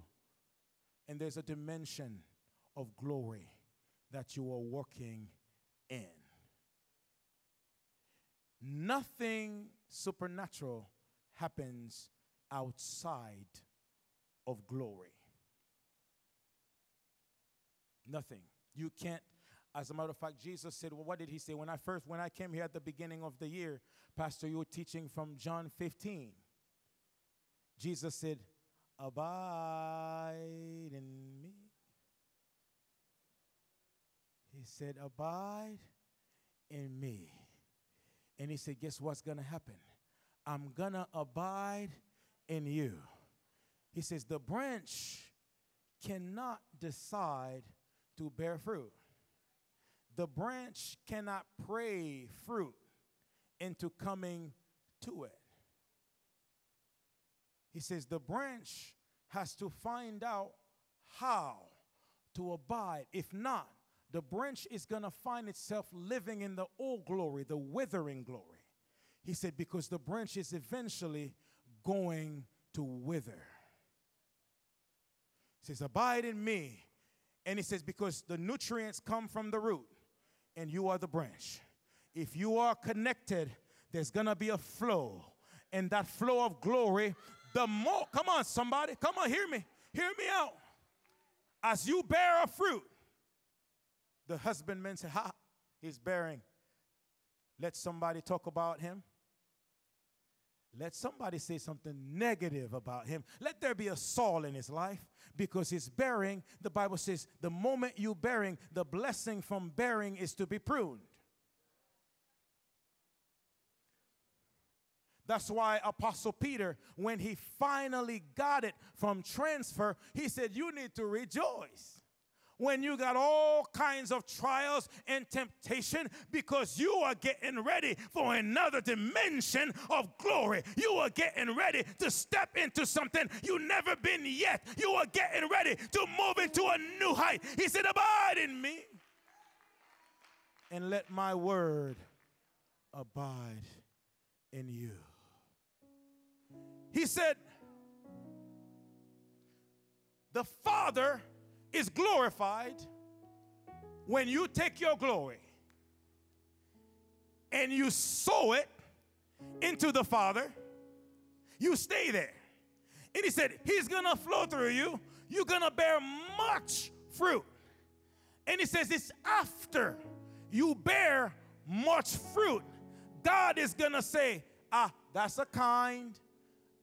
And there's a dimension of glory that you are working in. Nothing supernatural happens outside of glory. Nothing. You can't. As a matter of fact, Jesus said, Well, what did he say? When I first, when I came here at the beginning of the year, Pastor, you were teaching from John 15. Jesus said, Abide in me. He said, Abide in me. And he said, Guess what's going to happen? I'm going to abide in you. He says, The branch cannot decide to bear fruit. The branch cannot pray fruit into coming to it. He says, The branch has to find out how to abide. If not, the branch is going to find itself living in the old glory, the withering glory. He said, because the branch is eventually going to wither. He says, Abide in me. And he says, Because the nutrients come from the root, and you are the branch. If you are connected, there's going to be a flow. And that flow of glory, the more, come on, somebody, come on, hear me, hear me out. As you bear a fruit, the husbandman said, Ha, he's bearing. Let somebody talk about him. Let somebody say something negative about him. Let there be a Saul in his life because he's bearing, the Bible says, the moment you bearing, the blessing from bearing is to be pruned. That's why Apostle Peter, when he finally got it from transfer, he said, You need to rejoice when you got all kinds of trials and temptation because you are getting ready for another dimension of glory. You are getting ready to step into something you never been yet. You are getting ready to move into a new height. He said, Abide in me and let my word abide in you. He said, The Father is glorified when you take your glory and you sow it into the Father, you stay there. And he said, He's gonna flow through you, you're gonna bear much fruit. And he says, It's after you bear much fruit, God is gonna say, Ah, that's a kind,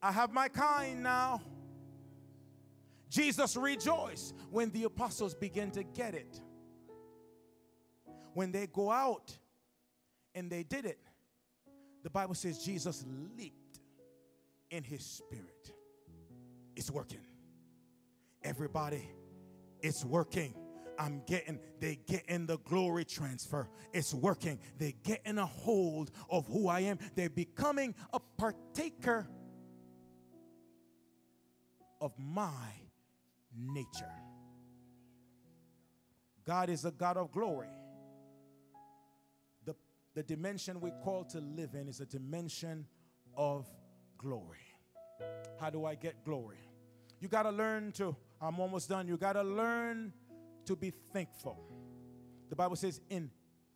I have my kind now. Jesus rejoiced when the apostles began to get it. When they go out and they did it, the Bible says Jesus leaped in his spirit. It's working. Everybody, it's working. I'm getting, they getting the glory transfer. It's working. They getting a hold of who I am. They're becoming a partaker of my nature. God is a God of glory. The, the dimension we call to live in is a dimension of glory. How do I get glory? You got to learn to, I'm almost done. You got to learn to be thankful. The Bible says, in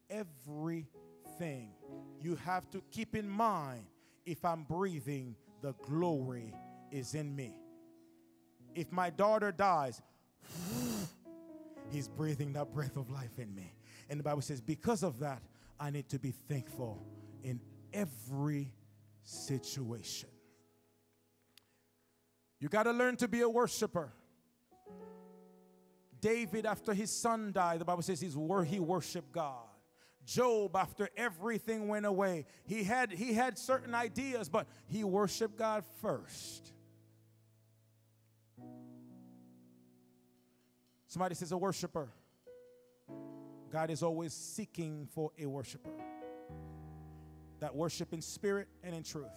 everything, you have to keep in mind if I'm breathing, the glory is in me. If my daughter dies, he's breathing that breath of life in me. And the Bible says, because of that, I need to be thankful in every situation. You got to learn to be a worshiper. David, after his son died, the Bible says he's he worshiped God. Job, after everything went away, he had he had certain ideas, but he worshiped God first. Somebody says a worshiper. God is always seeking for a worshiper. That worship in spirit and in truth.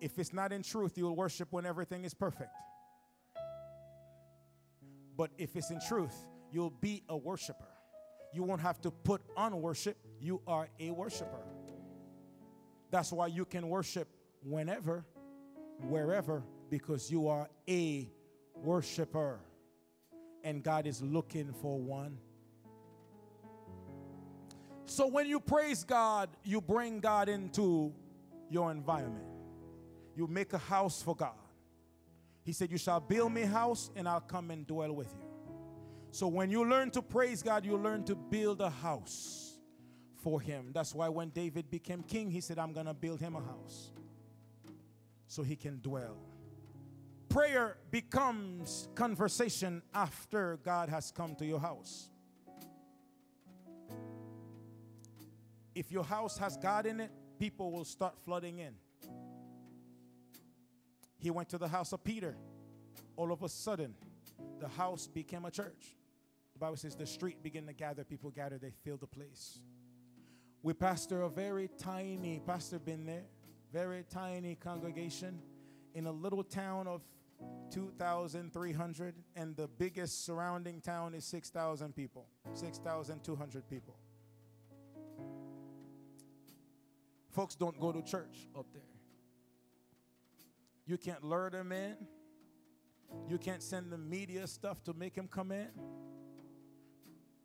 If it's not in truth, you'll worship when everything is perfect. But if it's in truth, you'll be a worshiper. You won't have to put on worship, you are a worshiper. That's why you can worship whenever, wherever, because you are a worshiper. And God is looking for one. So when you praise God, you bring God into your environment. You make a house for God. He said, You shall build me a house, and I'll come and dwell with you. So when you learn to praise God, you learn to build a house for Him. That's why when David became king, he said, I'm going to build him a house so he can dwell. Prayer becomes conversation after God has come to your house. If your house has God in it, people will start flooding in. He went to the house of Peter. All of a sudden, the house became a church. The Bible says the street began to gather, people gathered, they filled the place. We pastor a very tiny, pastor been there, very tiny congregation in a little town of 2,300, and the biggest surrounding town is 6,000 people, 6,200 people. Folks don't go to church up there. You can't lure them in. You can't send the media stuff to make him come in.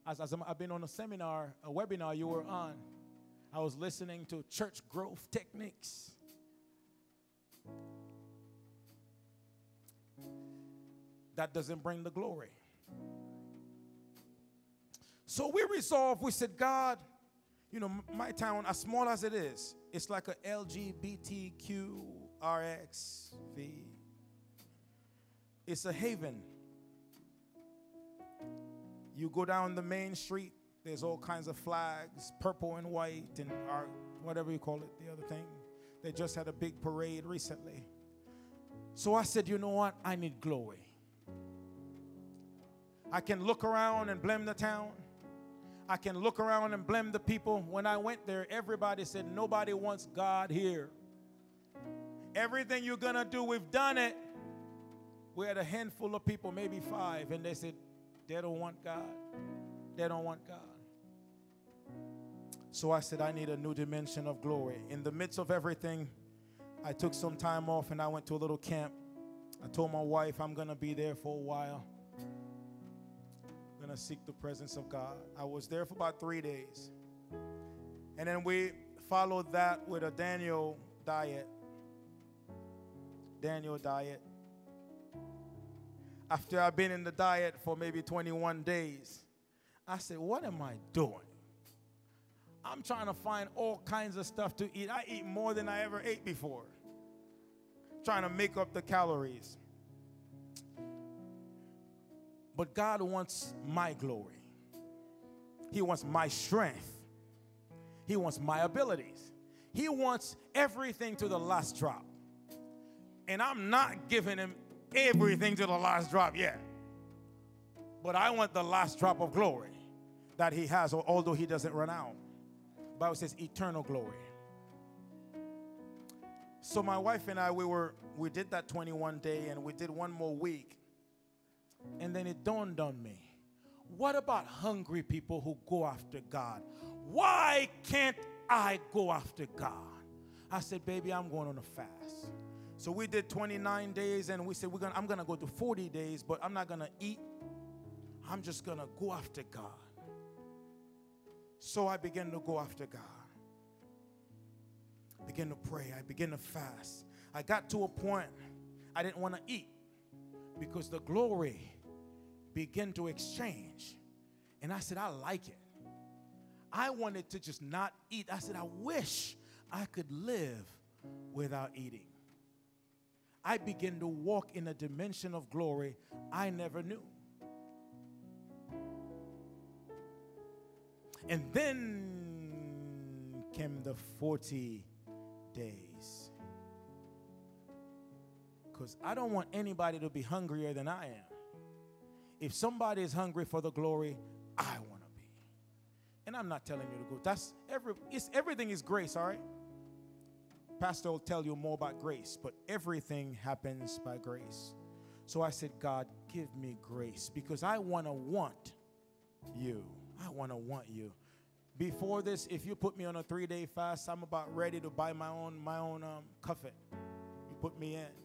As, as I've been on a seminar, a webinar you were on, I was listening to church growth techniques. That doesn't bring the glory. So we resolved, we said, God, you know, my town, as small as it is, it's like a LGBTQ RXV. It's a haven. You go down the main street, there's all kinds of flags, purple and white, and our, whatever you call it, the other thing. They just had a big parade recently. So I said, you know what? I need glory. I can look around and blame the town. I can look around and blame the people. When I went there, everybody said, nobody wants God here. Everything you're going to do, we've done it. We had a handful of people, maybe five, and they said they don't want God. They don't want God. So I said, I need a new dimension of glory. In the midst of everything, I took some time off and I went to a little camp. I told my wife I'm going to be there for a while. Going to seek the presence of God. I was there for about three days. And then we followed that with a Daniel diet. Daniel diet. After I've been in the diet for maybe 21 days, I said, What am I doing? I'm trying to find all kinds of stuff to eat. I eat more than I ever ate before. trying to make up the calories. But God wants my glory. He wants my strength. He wants my abilities. He wants everything to the last drop. And I'm not giving him everything to the last drop yet. But I want the last drop of glory that he has, although he doesn't run out. Bible says eternal glory. So my wife and I, we were we did that 21 day and we did one more week. And then it dawned on me. What about hungry people who go after God? Why can't I go after God? I said, baby, I'm going on a fast. So we did 29 days and we said, we're gonna, I'm going to go to 40 days, but I'm not going to eat. I'm just going to go after God. So I began to go after God. Begin to pray. I began to fast. I got to a point I didn't want to eat because the glory began to exchange. And I said, I like it. I wanted to just not eat. I said, I wish I could live without eating. I began to walk in a dimension of glory I never knew. And then came the 40 days. Because I don't want anybody to be hungrier than I am. If somebody is hungry for the glory, I want to be. And I'm not telling you to go. That's every it's everything is grace, all right? Pastor will tell you more about grace, but everything happens by grace. So I said, God, give me grace because I want to want you. I want to want you. Before this, if you put me on a three-day fast, I'm about ready to buy my own my own um, cuffet. You put me in.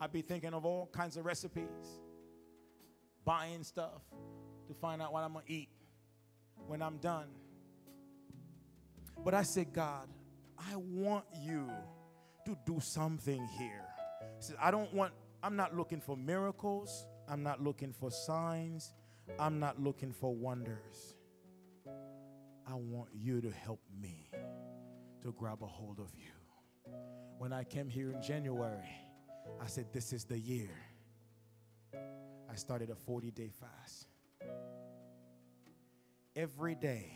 I'd be thinking of all kinds of recipes, buying stuff to find out what I'm gonna eat when I'm done. But I said, God, I want you to do something here. Said, I don't want, I'm not looking for miracles, I'm not looking for signs, I'm not looking for wonders. I want you to help me to grab a hold of you. When I came here in January, I said, This is the year. I started a 40 day fast. Every day,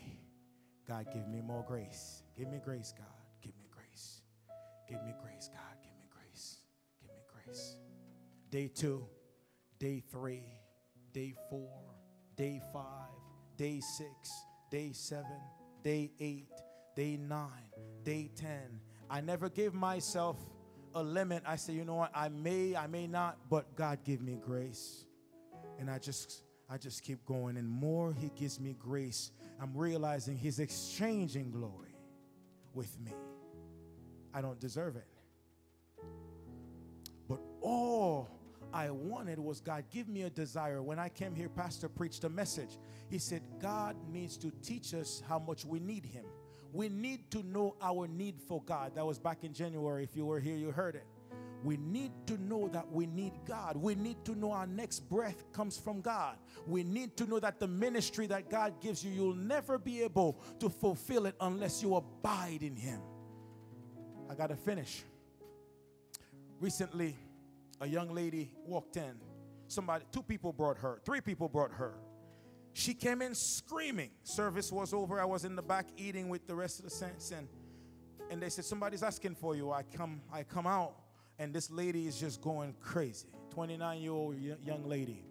God, give me more grace. Give me grace, God. Give me grace. Give me grace, God. Give me grace. Give me grace. Day two, day three, day four, day five, day six, day seven, day eight, day nine, day 10. I never gave myself a limit. I say, you know what? I may, I may not, but God give me grace. And I just I just keep going and more he gives me grace, I'm realizing he's exchanging glory with me. I don't deserve it. But all I wanted was God, give me a desire. When I came here, Pastor preached a message. He said, God needs to teach us how much we need Him. We need to know our need for God. That was back in January. If you were here, you heard it. We need to know that we need God. We need to know our next breath comes from God. We need to know that the ministry that God gives you, you'll never be able to fulfill it unless you abide in Him. I got to finish. Recently, a young lady walked in. Somebody, two people brought her, three people brought her. She came in screaming. Service was over. I was in the back eating with the rest of the saints, and and they said somebody's asking for you. I come, I come out, and this lady is just going crazy. 29 year old young lady.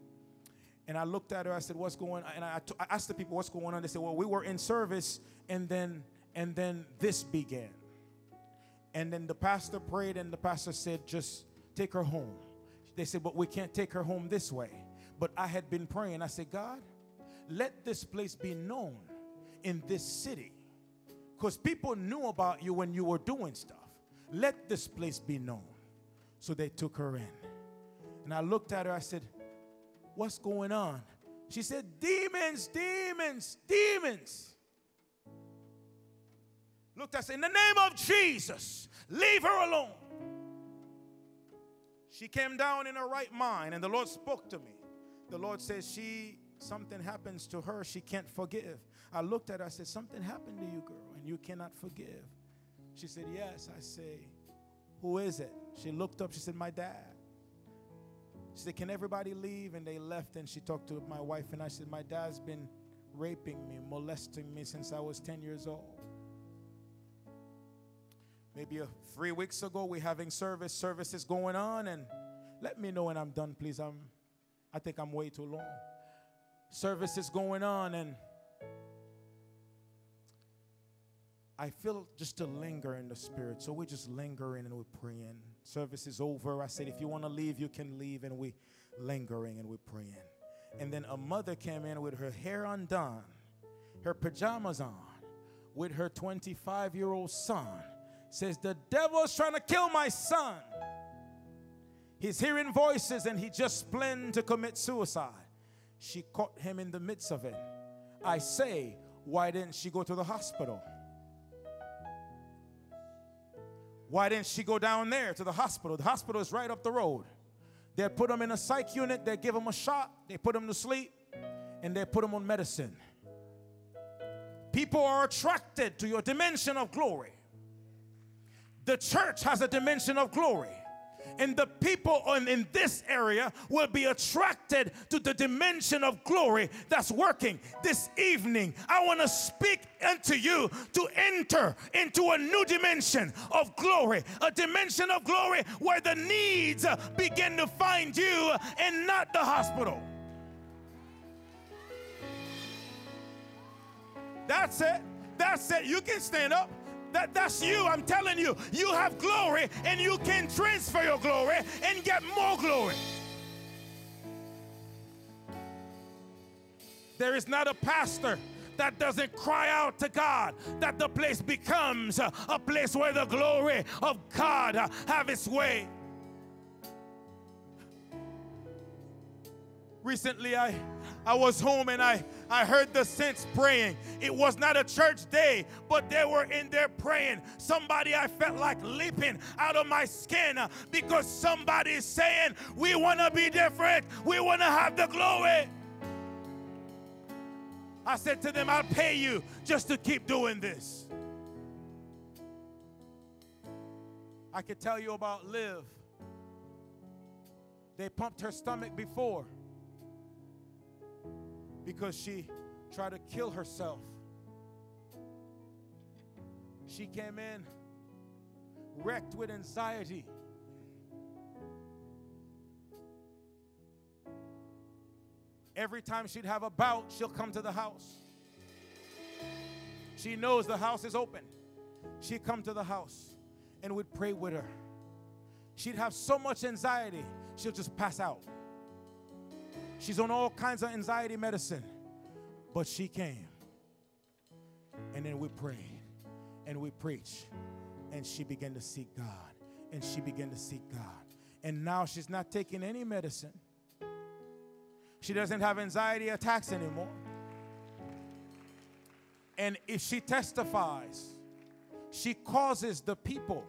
And I looked at her. I said, "What's going on?" And I, I asked the people, "What's going on?" They said, "Well, we were in service, and then and then this began." And then the pastor prayed, and the pastor said, "Just take her home." They said, "But we can't take her home this way." But I had been praying. I said, "God, let this place be known in this city. Because people knew about you when you were doing stuff. Let this place be known. So they took her in. And I looked at her, I said, What's going on? She said, Demons, demons, demons. Looked, I said, In the name of Jesus, leave her alone. She came down in her right mind, and the Lord spoke to me. The Lord says, She something happens to her, she can't forgive. I looked at her, I said, Something happened to you, girl, and you cannot forgive. She said, Yes. I say, Who is it? She looked up. She said, My dad. She said, Can everybody leave? And they left. And she talked to my wife and I said, My dad's been raping me, molesting me since I was 10 years old. Maybe a, three weeks ago, we're having service. Service is going on. And let me know when I'm done, please. I'm, I think I'm way too long. Service is going on. And I feel just to linger in the spirit. So we're just lingering and we're praying. Service is over. I said, if you want to leave, you can leave. And we lingering and we're praying. And then a mother came in with her hair undone, her pajamas on, with her 25 year old son. Says, The devil's trying to kill my son. He's hearing voices and he just planned to commit suicide. She caught him in the midst of it. I say, why didn't she go to the hospital? Why didn't she go down there to the hospital? The hospital is right up the road. They put him in a psych unit, they give him a shot, they put him to sleep, and they put him on medicine. People are attracted to your dimension of glory. The church has a dimension of glory and the people in this area will be attracted to the dimension of glory that's working this evening. I want to speak unto you to enter into a new dimension of glory, a dimension of glory where the needs begin to find you and not the hospital. That's it. That's it. You can stand up. That, that's you. I'm telling you. You have glory and you can transfer your glory and get more glory. There is not a pastor that doesn't cry out to God that the place becomes a, place where the glory of God uh, have its way. Recently, I, I was home and I, I heard the saints praying. It was not a church day, but they were in there praying. Somebody I felt like leaping out of my skin uh, because somebody is saying, We want to be different, we want to have the glory. I said to them, I'll pay you just to keep doing this. I could tell you about Liv. They pumped her stomach before because she tried to kill herself. She came in wrecked with anxiety. Every time she'd have a bout, she'll come to the house. She knows the house is open. She'd come to the house and we'd pray with her. She'd have so much anxiety, she'll just pass out. She's on all kinds of anxiety medicine. But she came. And then we prayed and we preached. And she began to seek God. And she began to seek God. And now she's not taking any medicine. She doesn't have anxiety attacks anymore. And if she testifies, she causes the people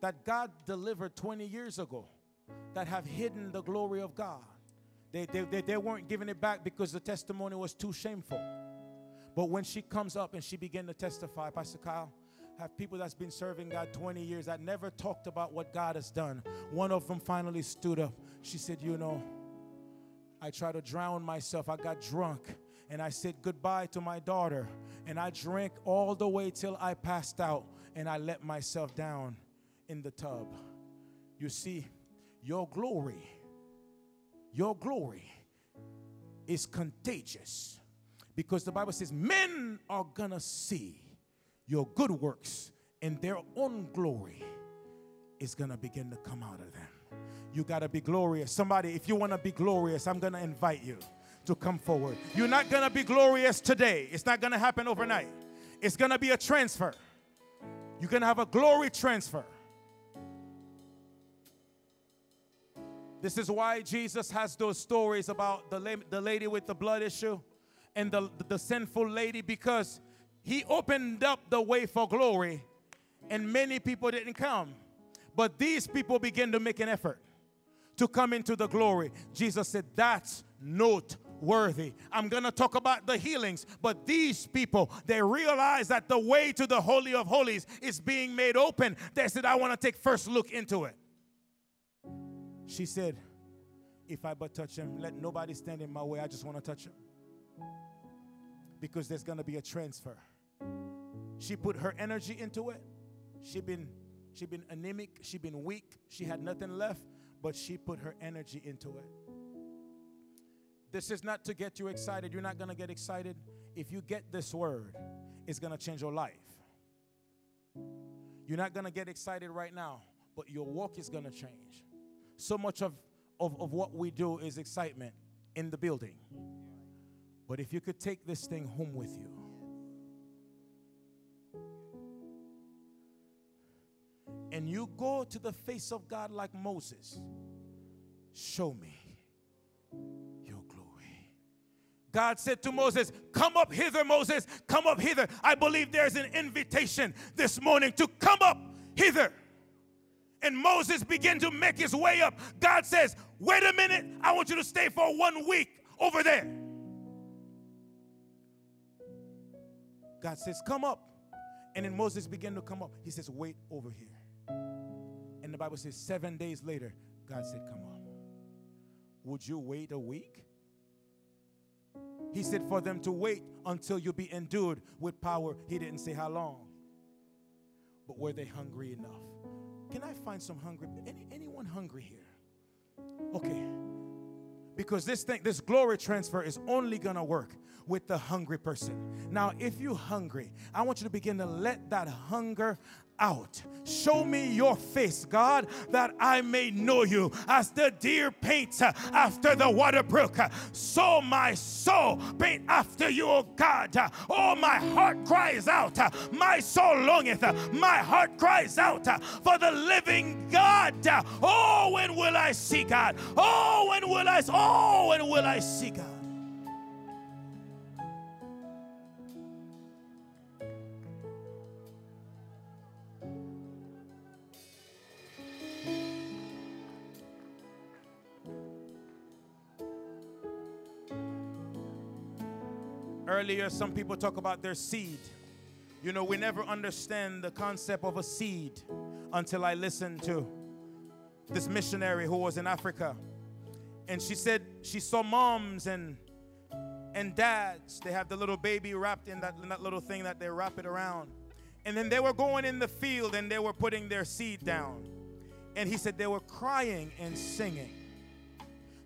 that God delivered 20 years ago that have hidden the glory of God they, they, they, they weren't giving it back because the testimony was too shameful. But when she comes up and she began to testify, Pastor Kyle, have people that's been serving God 20 years that never talked about what God has done. One of them finally stood up. She said, You know, I tried to drown myself. I got drunk and I said goodbye to my daughter. And I drank all the way till I passed out and I let myself down in the tub. You see, your glory your glory is contagious because the Bible says men are gonna see your good works and their own glory is gonna begin to come out of them. You gotta be glorious. Somebody, if you wanna be glorious, I'm gonna invite you to come forward. You're not gonna be glorious today, it's not gonna happen overnight. It's gonna be a transfer. You're gonna have a glory transfer. This is why Jesus has those stories about the, la- the lady with the blood issue and the, the sinful lady because he opened up the way for glory and many people didn't come. But these people began to make an effort to come into the glory. Jesus said, That's not worthy. I'm going to talk about the healings, but these people, they realize that the way to the Holy of Holies is being made open. They said, I want to take first look into it. She said, If I but touch him, let nobody stand in my way. I just want to touch him. Because there's going to be a transfer. She put her energy into it. She been she been anemic, she been weak, she had nothing left, but she put her energy into it. This is not to get you excited. You're not going to get excited. If you get this word, it's going to change your life. You're not going to get excited right now, but your walk is going to change. So much of, of, of what we do is excitement in the building. But if you could take this thing home with you, and you go to the face of God like Moses, show me your glory. God said to Moses, Come up hither, Moses, come up hither. I believe there's an invitation this morning to come up hither. And Moses began to make his way up. God says, Wait a minute, I want you to stay for one week over there. God says, Come up. And then Moses began to come up. He says, Wait over here. And the Bible says, seven days later, God said, Come on. Would you wait a week? He said, For them to wait until you be endued with power. He didn't say how long. But were they hungry enough? Can I find some hungry? Any, anyone hungry here? Okay. Because this thing, this glory transfer is only gonna work with the hungry person. Now, if you're hungry, I want you to begin to let that hunger out. Show me your face, God, that I may know you. As the deer paints after the water brook, so my soul paint after you, O God. Oh, my heart cries out. My soul longeth. My heart cries out for the living God. Oh, when will I see God? Oh, when will I? Oh, when will I see God? Earlier, some people talk about their seed. You know, we never understand the concept of a seed until I listened to this missionary who was in Africa. And she said she saw moms and and dads. They have the little baby wrapped in that, in that little thing that they wrap it around. And then they were going in the field and they were putting their seed down. And he said they were crying and singing.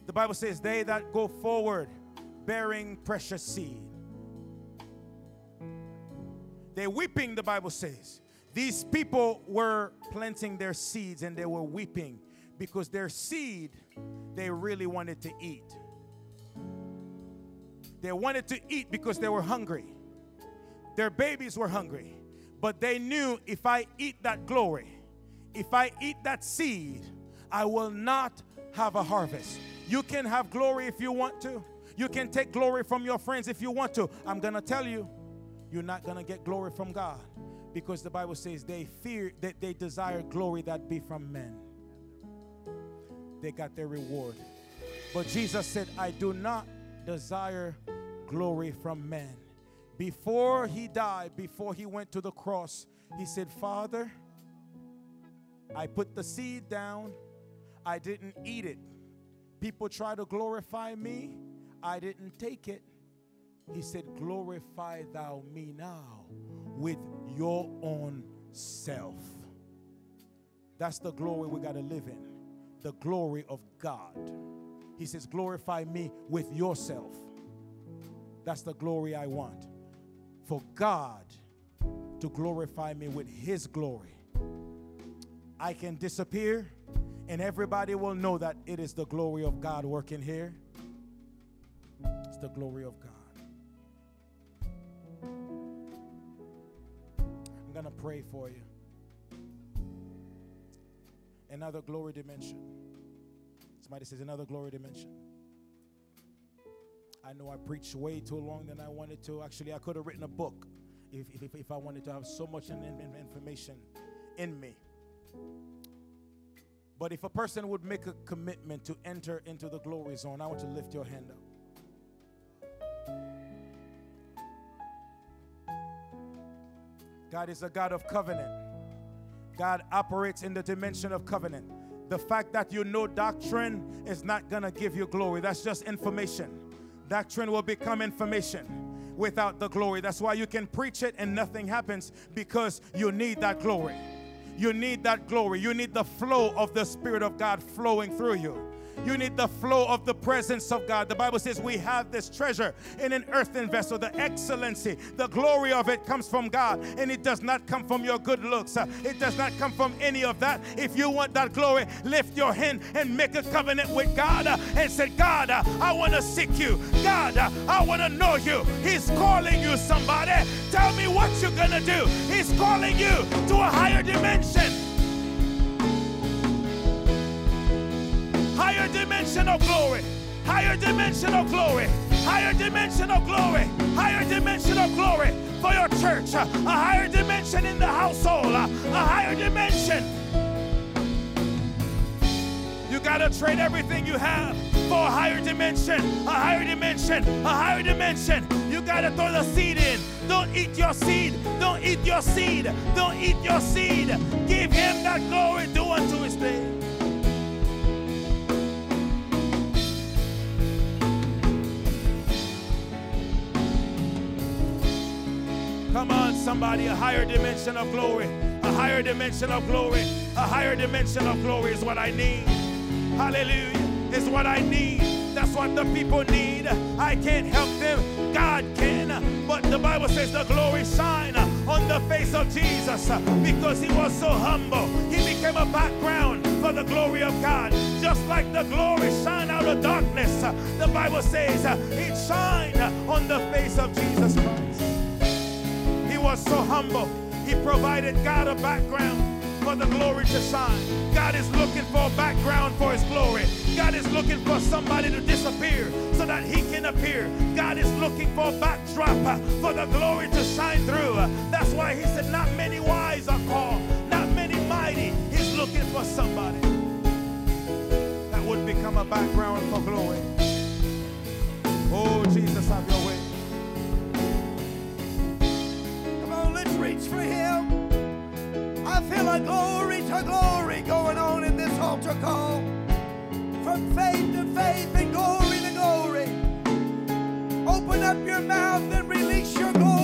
The Bible says, They that go forward bearing precious seed they're weeping, the Bible says. These people were planting their seeds and they were weeping because their seed they really wanted to eat. They wanted to eat because they were hungry. Their babies were hungry. But they knew if I eat that glory, if I eat that seed, I will not have a harvest. You can have glory if you want to. You can take glory from your friends if you want to. I'm going to tell you you're not going to get glory from God because the Bible says they fear that they desire glory that be from men. They got their reward. But Jesus said, I do not desire glory from men. Before he died, before he went to the cross, he said, Father, I put the seed down, I didn't eat it. People try to glorify me, I didn't take it. He said, Glorify thou me now with your own self. That's the glory we got to live in. The glory of God. He says, Glorify me with yourself. That's the glory I want. For God to glorify me with His glory. I can disappear, and everybody will know that it is the glory of God working here. It's the glory of God. Going to pray for you. Another glory dimension. Somebody says, another glory dimension. I know I preached way too long than I wanted to. Actually, I could have written a book if, if, if I wanted to have so much information in me. But if a person would make a commitment to enter into the glory zone, I want to lift your hand up. God is a God of covenant. God operates in the dimension of covenant. The fact that you know doctrine is not going to give you glory. That's just information. Doctrine will become information without the glory. That's why you can preach it and nothing happens because you need that glory. You need that glory. You need the flow of the Spirit of God flowing through you. You need the flow of the presence of God. The Bible says we have this treasure in an earthen vessel. The excellency, the glory of it comes from God, and it does not come from your good looks. It does not come from any of that. If you want that glory, lift your hand and make a covenant with God and say, God, I want to seek you. God, I want to know you. He's calling you, somebody. Tell me what you're going to do. He's calling you to a higher dimension. Higher dimension of glory, higher dimension of glory, higher dimension of glory, higher dimension of glory for your church, a higher dimension in the household, a higher dimension. You got to trade everything you have for a higher dimension, a higher dimension, a higher dimension. You got to throw the seed in. Don't eat your seed. Don't eat your seed. Don't eat your seed. Give him that glory. Due unto his name. Come on, somebody, a higher dimension of glory. A higher dimension of glory. A higher dimension of glory is what I need. Hallelujah. Is what I need. That's what the people need. I can't help them. God can. But the Bible says the glory shine on the face of Jesus because he was so humble. He became a background for the glory of God. Just like the glory shine out of darkness. The Bible says it shined on the face of Jesus Christ. Was so humble. He provided God a background for the glory to shine. God is looking for a background for his glory. God is looking for somebody to disappear so that he can appear. God is looking for a backdrop for the glory to shine through. That's why he said, Not many wise are called, not many mighty. He's looking for somebody that would become a background for glory. Oh, Jesus, have your way. Reach for him. I feel a glory to glory going on in this altar call. From faith to faith and glory to glory. Open up your mouth and release your glory